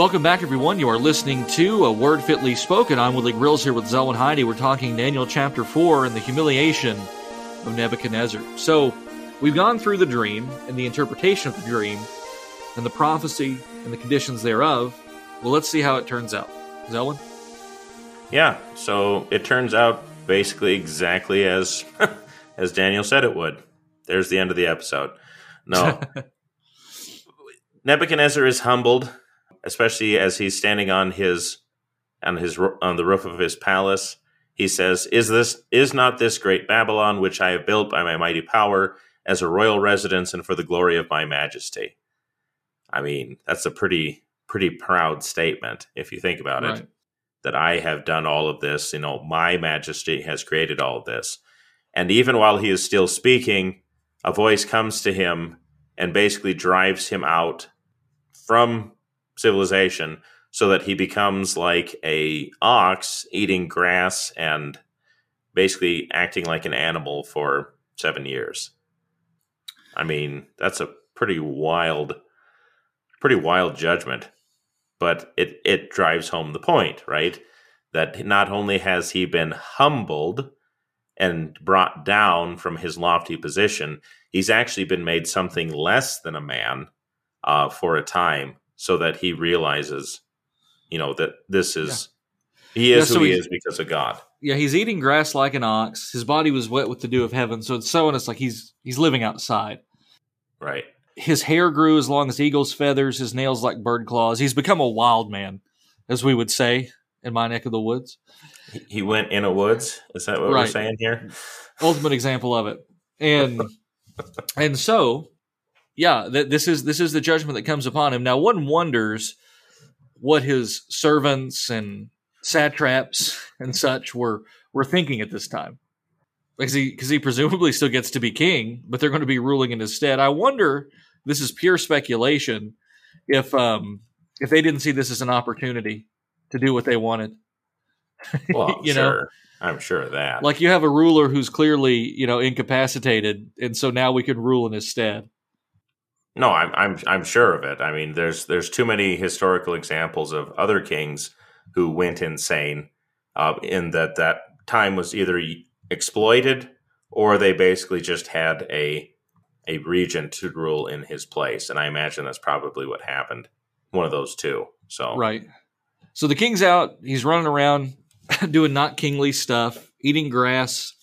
Welcome back, everyone. You are listening to A Word Fitly Spoken. I'm Willie Grills here with Zelwyn Heide. We're talking Daniel chapter 4 and the humiliation of Nebuchadnezzar. So, we've gone through the dream and the interpretation of the dream and the prophecy and the conditions thereof. Well, let's see how it turns out. Zelwyn? Yeah, so it turns out basically exactly as as Daniel said it would. There's the end of the episode. No. Nebuchadnezzar is humbled especially as he's standing on his on his on the roof of his palace. He says, "Is this is not this great Babylon which I have built by my mighty power as a royal residence and for the glory of my majesty?" I mean, that's a pretty pretty proud statement if you think about right. it. That I have done all of this, you know, my majesty has created all of this. And even while he is still speaking, a voice comes to him and basically drives him out from civilization so that he becomes like a ox eating grass and basically acting like an animal for seven years. I mean, that's a pretty wild, pretty wild judgment, but it it drives home the point, right? That not only has he been humbled and brought down from his lofty position, he's actually been made something less than a man uh, for a time so that he realizes, you know, that this is yeah. he is yeah, so who he is because of God. Yeah, he's eating grass like an ox. His body was wet with the dew of heaven, so it's so and it's like he's he's living outside. Right. His hair grew as long as eagle's feathers, his nails like bird claws. He's become a wild man, as we would say in my neck of the woods. He went in a woods. Is that what right. we're saying here? Ultimate example of it. And and so yeah, th- this is this is the judgment that comes upon him. Now, one wonders what his servants and satraps and such were were thinking at this time, because he because he presumably still gets to be king, but they're going to be ruling in his stead. I wonder. This is pure speculation. If um if they didn't see this as an opportunity to do what they wanted, well, you sure. know. I'm sure of that. Like you have a ruler who's clearly, you know, incapacitated, and so now we could rule in his stead. No, I'm I'm I'm sure of it. I mean, there's there's too many historical examples of other kings who went insane, uh, in that that time was either exploited or they basically just had a a regent to rule in his place, and I imagine that's probably what happened. One of those two. So right. So the king's out. He's running around doing not kingly stuff, eating grass.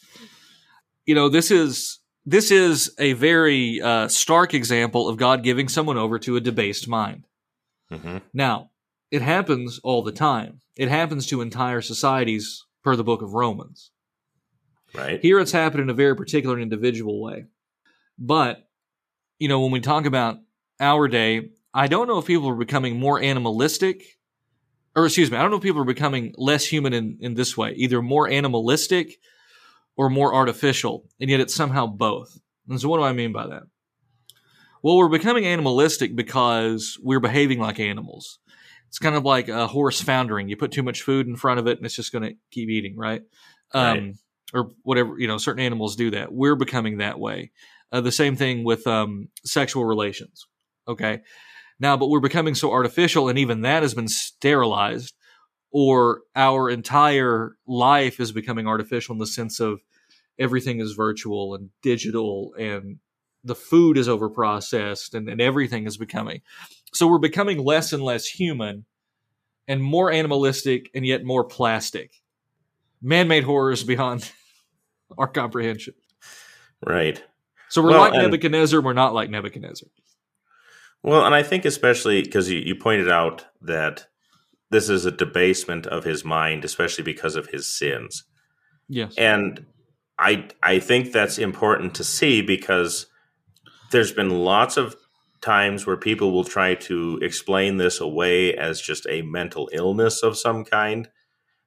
You know, this is this is a very uh, stark example of God giving someone over to a debased mind. Mm-hmm. Now, it happens all the time. It happens to entire societies per the book of Romans. Right. Here it's happened in a very particular and individual way. But, you know, when we talk about our day, I don't know if people are becoming more animalistic, or excuse me, I don't know if people are becoming less human in, in this way, either more animalistic or more artificial, and yet it's somehow both. And so, what do I mean by that? Well, we're becoming animalistic because we're behaving like animals. It's kind of like a horse foundering. You put too much food in front of it, and it's just going to keep eating, right? right. Um, or whatever. You know, certain animals do that. We're becoming that way. Uh, the same thing with um, sexual relations. Okay, now, but we're becoming so artificial, and even that has been sterilized, or our entire life is becoming artificial in the sense of everything is virtual and digital and the food is overprocessed and, and everything is becoming. So we're becoming less and less human and more animalistic and yet more plastic. Man made horrors beyond our comprehension. Right. So we're Well, like and- Nebuchadnezzar, we're not like Nebuchadnezzar. Well, and I think especially because you, you pointed out that this is a debasement of his mind, especially because of his sins. Yes. And I I think that's important to see because there's been lots of times where people will try to explain this away as just a mental illness of some kind.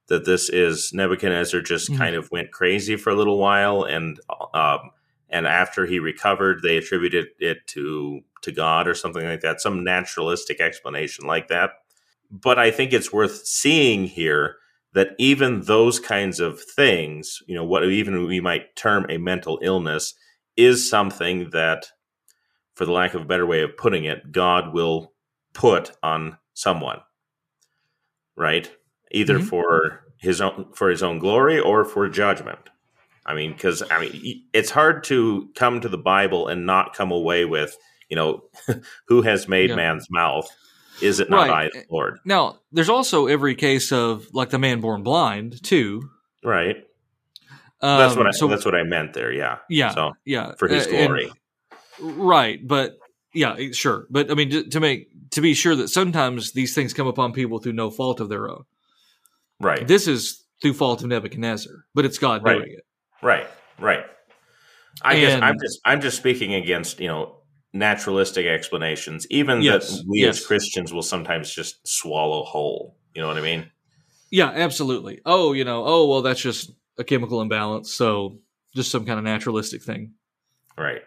That this is Nebuchadnezzar just Mhm. kind of went crazy for a little while, and um, and after he recovered, they attributed it to to God or something like that, some naturalistic explanation like that. But I think it's worth seeing here that even those kinds of things, you know, what even we might term a mental illness, is something that, for the lack of a better way of putting it, God will put on someone, right? Either Mhm. for his own for his own glory or for judgment. I mean, because I mean, it's hard to come to the Bible and not come away with, you know, who has made Yeah. man's mouth? Is it not Right. I, the Lord? Now, there's also every case of like the man born blind too. Right. That's Um, what I. so that's what I meant there. Yeah. yeah, So yeah, for his Uh, and- glory. right? But yeah, sure. But I mean, to, to make to be sure that sometimes these things come upon people through no fault of their own. right. This is through fault of Nebuchadnezzar, but it's God Right. doing it. Right. Right. I guess I'm just I'm just speaking against you know naturalistic explanations, even Yes, that we yes. as Christians will sometimes just swallow whole. You know what I mean? Yeah, absolutely. Oh, you know, oh well, that's just a chemical imbalance. So just some kind of naturalistic thing. Right.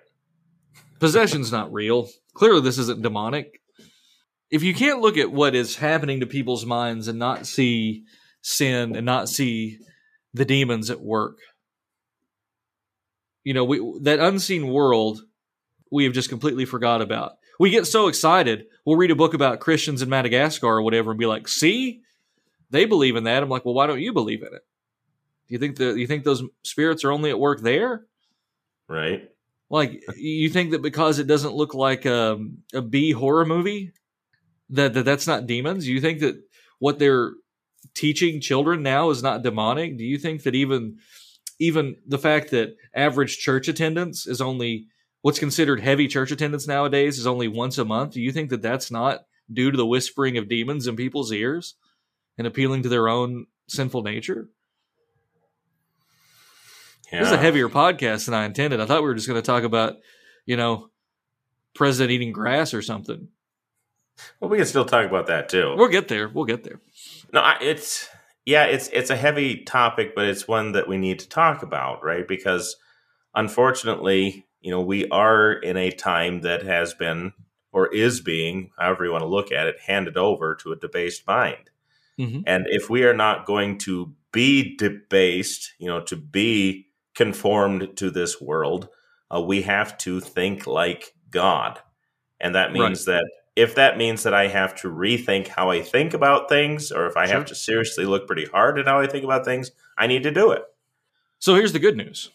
Possession's not real. Clearly, this isn't demonic. If you can't look at what is happening to people's minds and not see sin and not see the demons at work, you know, we that unseen world we have just completely forgot about. We get so excited. We'll read a book about Christians in Madagascar or whatever and be like, "See, they believe in that." I'm like, "Well, why don't you believe in it? Do you think the you think those spirits are only at work there?" Right. Like you think that because it doesn't look like a, a B horror movie, that, that that's not demons? You think that what they're teaching children now is not demonic? Do you think that even even the fact that average church attendance is only what's considered heavy church attendance nowadays is only once a month? Do you think that that's not due to the whispering of demons in people's ears and appealing to their own sinful nature? Yeah. This is a heavier podcast than I intended. I thought we were just going to talk about, you know, president eating grass or something. Well, we can still talk about that too. We'll get there. We'll get there. No, I, it's yeah, it's it's a heavy topic, but it's one that we need to talk about, right? Because unfortunately, you know, we are in a time that has been or is being, however you want to look at it, handed over to a debased mind. hmm And if we are not going to be debased, you know, to be conformed to this world, uh, we have to think like God. And that means that if that means that I have to rethink how I think about things, or if I Sure. have to seriously look pretty hard at how I think about things, I need to do it. So here's the good news.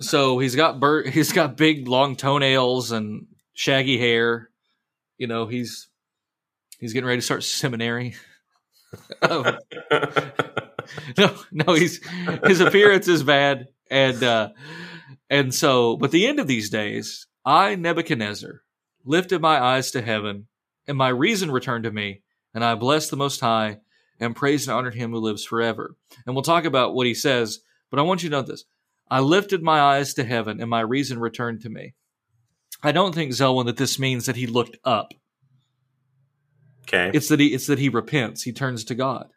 So he's got he's got big long toenails and shaggy hair. You know, he's he's getting ready to start seminary. Oh, no, no, he's his appearance is bad, and uh, and so, but the end of these days, I Nebuchadnezzar lifted my eyes to heaven, and my reason returned to me, and I blessed the Most High, and praised and honored Him who lives forever. And we'll talk about what he says, but I want you to know this: I lifted my eyes to heaven, and my reason returned to me. I don't think Zelwyn that this means that he looked up. okay. It's that he it's that he repents, he turns to God.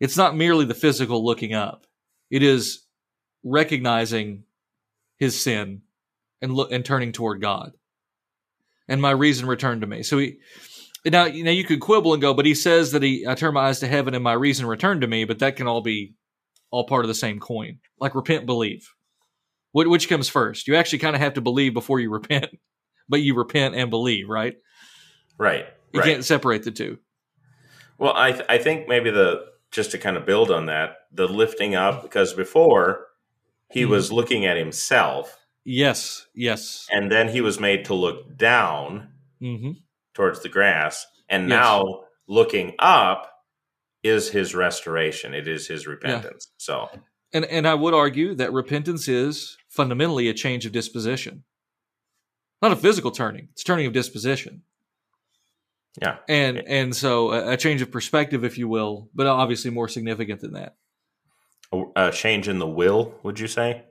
It's not merely the physical looking up. It is recognizing his sin and look and turning toward God. And my reason returned to me. So he now you know you could quibble and go, but he says that he I turn my eyes to heaven and my reason returned to me, but that can all be all part of the same coin. Like repent, believe. Wh- Which comes first? You actually kind of have to believe before you repent, but you repent and believe, right? Right. You right. can't separate the two. Well, I th- I think maybe the just to kind of build on that, the lifting up because before he Mhm. was looking at himself Yes, yes. and then he was made to look down hmm towards the grass and Yes. now looking up is his restoration. It is his repentance. So, And and I would argue that repentance is fundamentally a change of disposition. Not a physical turning, it's turning of disposition. yeah. And and so a, a change of perspective, if you will, but obviously more significant than that. A, a change in the will, would you say?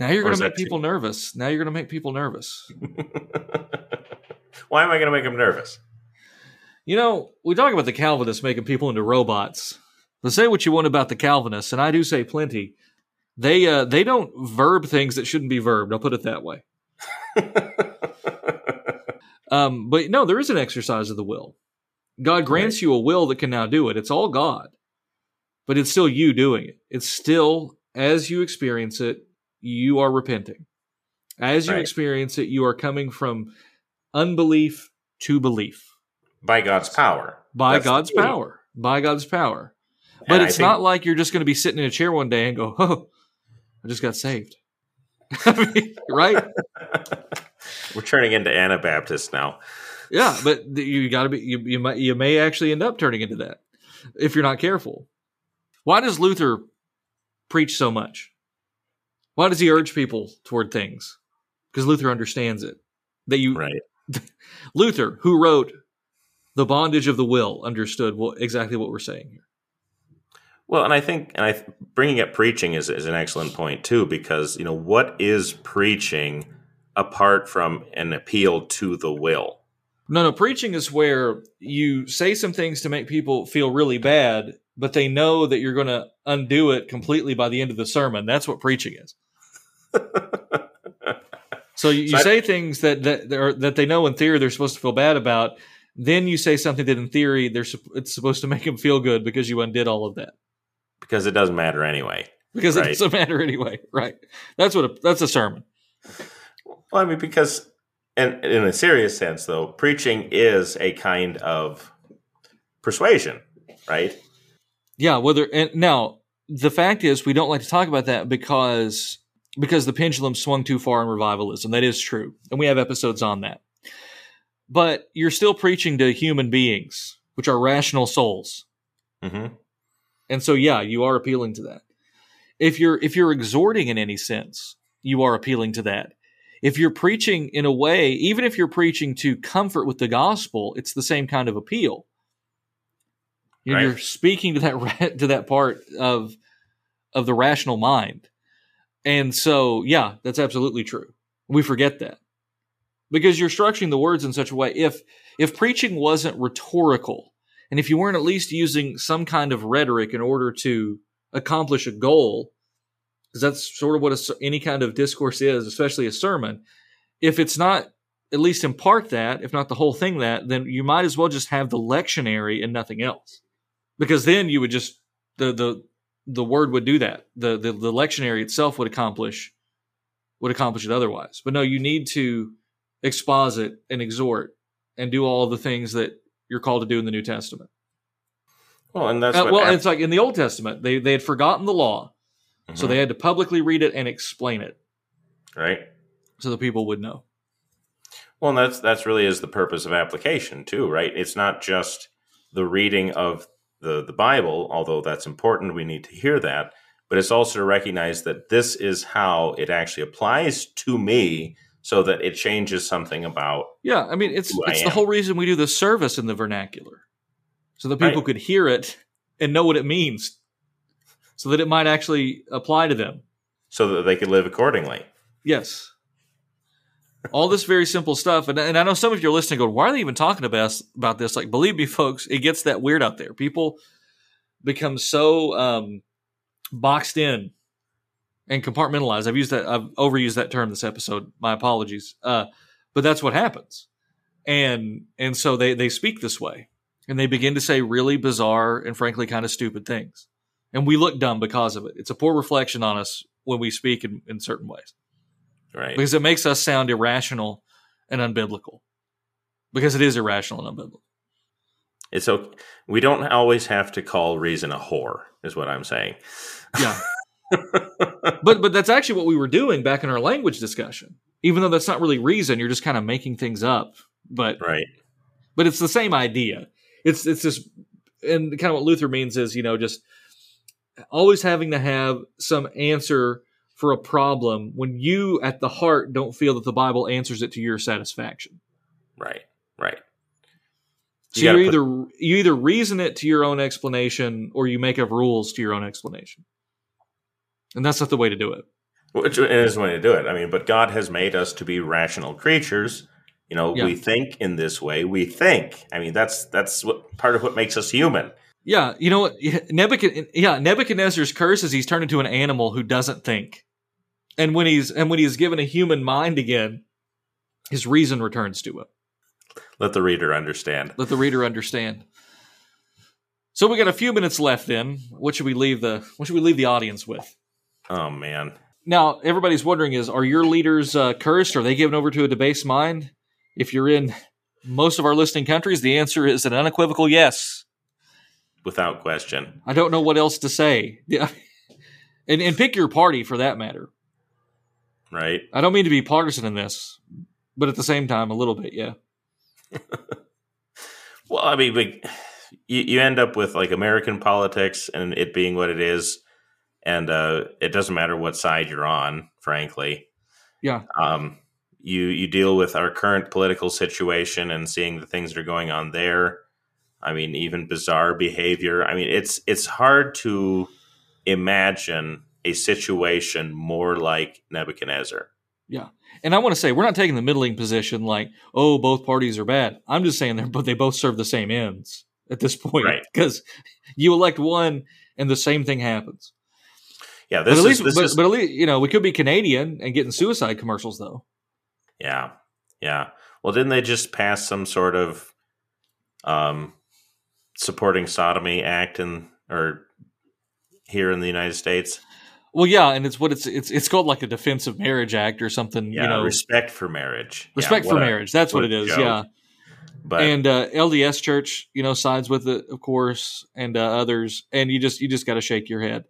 Now you're going to make too- people nervous. Now you're going to make people nervous. Why am I going to make them nervous? You know, we talk about the Calvinists making people into robots. But say what you want about the Calvinists, and I do say plenty. They uh, they don't verb things that shouldn't be verbed. I'll put it that way. Um, but no, there is an exercise of the will. God grants you a will that can now do it. It's all God, but it's still you doing it. It's still as you experience it, you are repenting. As you Right. experience it, you are coming from unbelief to belief By God's power. by That's God's power. By God's power. But And it's not like you're just going to be sitting in a chair one day and go, "Oh, I just got saved." I mean, right? We're turning into Anabaptists now. Yeah, but you got to be you, you might you may actually end up turning into that if you're not careful. Why does Luther preach so much? Why does he urge people toward things? Because Luther understands it. That you Right. Luther, who wrote The Bondage of the Will, understood what, exactly what we're saying here. Well, and I think, and I bringing up preaching is, is an excellent point too, because you know what is preaching apart from an appeal to the will. No, no, preaching is where you say some things to make people feel really bad, but they know that you're going to undo it completely by the end of the sermon. That's what preaching is. So you, you So I- say things that that are, that they know in theory they're supposed to feel bad about. Then you say something that in theory they're it's supposed to make them feel good because you undid all of that because it doesn't matter anyway. because Right. it doesn't matter anyway, right? That's what a, that's a sermon. Well, I mean, because, and in a serious sense, though, preaching is a kind of persuasion, right? Yeah, whether and now the fact is we don't like to talk about that because because the pendulum swung too far in revivalism. That is true, and we have episodes on that. But you're still preaching to human beings, which are rational souls, hmm and so yeah, you are appealing to that. If you're if you're exhorting in any sense, you are appealing to that. If you're preaching in a way, even if you're preaching to comfort with the gospel, it's the same kind of appeal. You're, Right. you're speaking to that to that part of of the rational mind, and so yeah, that's absolutely true. We forget that because you're structuring the words in such a way. If if preaching wasn't rhetorical, and if you weren't at least using some kind of rhetoric in order to accomplish a goal, because that's sort of what a, any kind of discourse is, especially a sermon. If it's not at least in part that, if not the whole thing that, then you might as well just have the lectionary and nothing else, because then you would just the the the word would do that. The the, the lectionary itself would accomplish would accomplish it otherwise. But no, you need to exposit and exhort and do all the things that you're called to do in the New Testament. Well, and that's Uh, what well, it's like in the Old Testament, they they had forgotten the law, so Mhm. they had to publicly read it and explain it right. so the people would know. Well, and that's that's really is the purpose of application too, right? It's not just the reading of the the Bible, although that's important. We need to hear that, but it's also to recognize that this is how it actually applies to me, so that it changes something about. Yeah, I mean it's it's the whole reason we do the service in the vernacular, so that people Right. could hear it and know what it means, so that it might actually apply to them. so that they could live accordingly. Yes. All this very simple stuff, and, and I know some of you are listening, going, "Why are they even talking about us, about this?" Like, believe me, folks, it gets that weird out there. People become so um, boxed in and compartmentalize. I've used that. I've overused that term this episode. My apologies. Uh, but that's what happens, and and so they they speak this way, and they begin to say really bizarre and frankly kind of stupid things. and we look dumb because of it. It's a poor reflection on us when we speak in, in certain ways, Right. because it makes us sound irrational and unbiblical. Because it is irrational and unbiblical. It's okay. We don't always have to call reason a whore, is what I'm saying. Yeah. but but that's actually what we were doing back in our language discussion. Even though that's not really reason, you're just kind of making things up. But Right. but it's the same idea. It's it's this and kind of what Luther means is, you know, just always having to have some answer for a problem when you at the heart don't feel that the Bible answers it to your satisfaction. Right. Right. So You you gotta either you either reason it to your own explanation or you make up rules to your own explanation. And that's not the way to do it. Which is the way to do it. I mean, but God has made us to be rational creatures. You know, Yeah. we think in this way. We think. I mean, that's that's what part of what makes us human. Yeah, you know what? Nebuchadnezzar, yeah, Nebuchadnezzar's curse is he's turned into an animal who doesn't think, and when he's and when he's given a human mind again, his reason returns to him. Let the reader understand. Let the reader understand. So we got a few minutes left. Then, what should we leave the what should we leave the audience with? Oh man. Now, everybody's wondering: is are your leaders uh, cursed? Are they given over to a debased mind? If you're in most of our listening countries, the answer is an unequivocal yes. Without question. I don't know what else to say. Yeah. And, and pick your party for that matter. Right. I don't mean to be partisan in this, but at the same time, a little bit, yeah. Well, I mean, you, you end up with like American politics and it being what it is, and uh, it doesn't matter what side you're on, frankly. Yeah. Um, you you deal with our current political situation and seeing the things that are going on there. I mean, even bizarre behavior. I mean, it's it's hard to imagine a situation more like Nebuchadnezzar. Yeah. And I want to say we're not taking the middling position like, oh, both parties are bad. I'm just saying they're but they both serve the same ends at this point. Right. Because you elect one and the same thing happens. Yeah, But this at is least this but, is but at least you know, we could be Canadian and getting suicide commercials though. Yeah. Yeah. Well, didn't they just pass some sort of um, supporting sodomy act in or here in the United States? Well, yeah, and it's what it's it's it's called like a Defense of Marriage Act or something, Yeah, you know. respect for marriage. Respect what for a- marriage. That's what, what it is. joke. Yeah. But and uh, LDS Church, you know, sides with it, of course, and uh, others, and you just you just got to shake your head.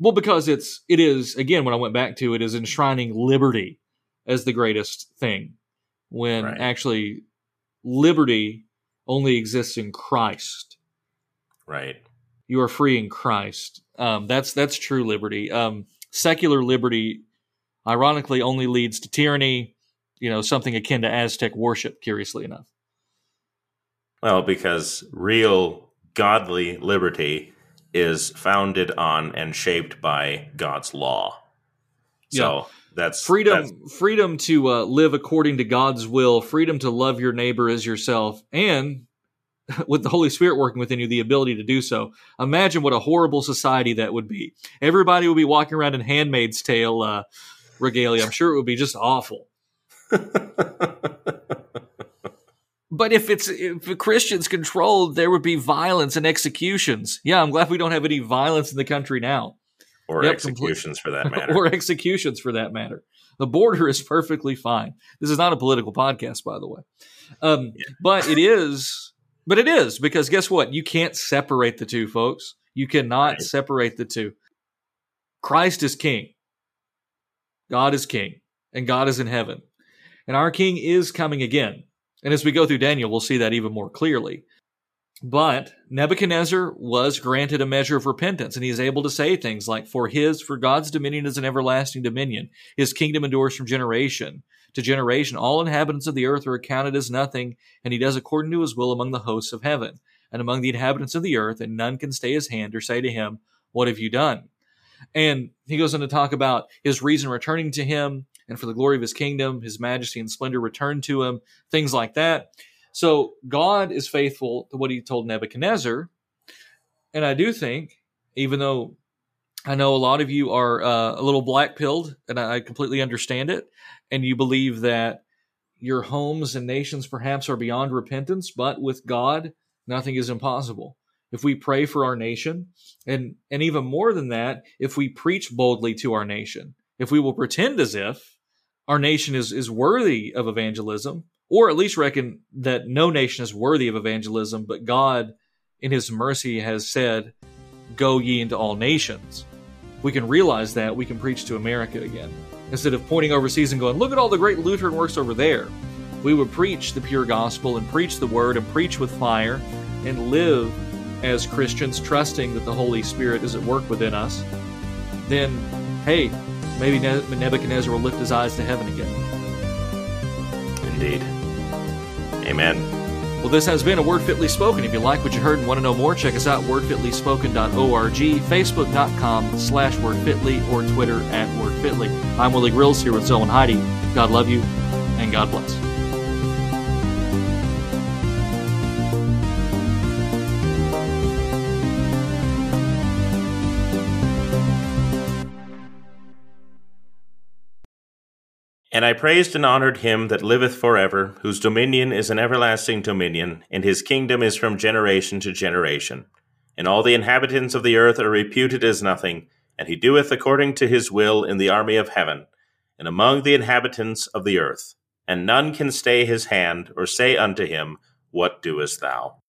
Well, because it's it is again when I went back to it is enshrining liberty as the greatest thing, when Right. actually liberty only exists in Christ. right. You are free in Christ. Um, that's that's true liberty. Um, secular liberty, ironically, only leads to tyranny. You know, something akin to Aztec worship. Curiously enough. Well, because real godly liberty is founded on and shaped by God's law. So that's freedom that's- freedom to uh, live according to god's will freedom to love your neighbor as yourself and with the holy spirit working within you the ability to do so. Imagine what a horrible society that would be. Everybody would be walking around in handmaid's tale uh, regalia. I'm sure it would be just awful but if it's if the christians controlled there would be violence and executions yeah i'm glad we don't have any violence in the country now or Yep, executions for that matter. or executions for that matter. The border is perfectly fine. This is not a political podcast, by the way. Um, But it is, but it is because guess what? You can't separate the two, folks. You cannot Right. separate the two. Christ is king. God is king, and God is in heaven. And our king is coming again. And as we go through Daniel, we'll see that even more clearly. But Nebuchadnezzar was granted a measure of repentance, and he is able to say things like, For his, for God's dominion is an everlasting dominion. His kingdom endures from generation to generation. All inhabitants of the earth are accounted as nothing, and he does according to his will among the hosts of heaven and among the inhabitants of the earth, and none can stay his hand or say to him, What have you done? And he goes on to talk about his reason returning to him, and for the glory of his kingdom, his majesty and splendor return to him, things like that. So God is faithful to what he told Nebuchadnezzar. And I do think, even though I know a lot of you are uh, a little black pilled, and I I completely understand it, and you believe that your homes and nations perhaps are beyond repentance, but with God, nothing is impossible. if we pray for our nation, and, and even more than that, if we preach boldly to our nation, if we will pretend as if our nation is, is worthy of evangelism, or at least reckon that no nation is worthy of evangelism, but God, in His mercy, has said, Go ye into all nations. We can realize that we can preach to America again. Instead of pointing overseas and going, Look at all the great Lutheran works over there. We would preach the pure gospel and preach the word and preach with fire and live as Christians, trusting that the Holy Spirit is at work within us. Then, hey, maybe Nebuchadnezzar will lift his eyes to heaven again. Indeed. Amen. Well, this has been a Word Fitly Spoken. If you like what you heard and want to know more, check us out, wordfitlyspoken.org, facebook.com slash wordfitly, or Twitter at wordfitly. I'm Willie Grills here with Zelwyn Heide. God love you, and God bless. And I praised and honored him that liveth for ever, whose dominion is an everlasting dominion, and his kingdom is from generation to generation. And all the inhabitants of the earth are reputed as nothing, and he doeth according to his will in the army of heaven, and among the inhabitants of the earth. And none can stay his hand, or say unto him, What doest thou?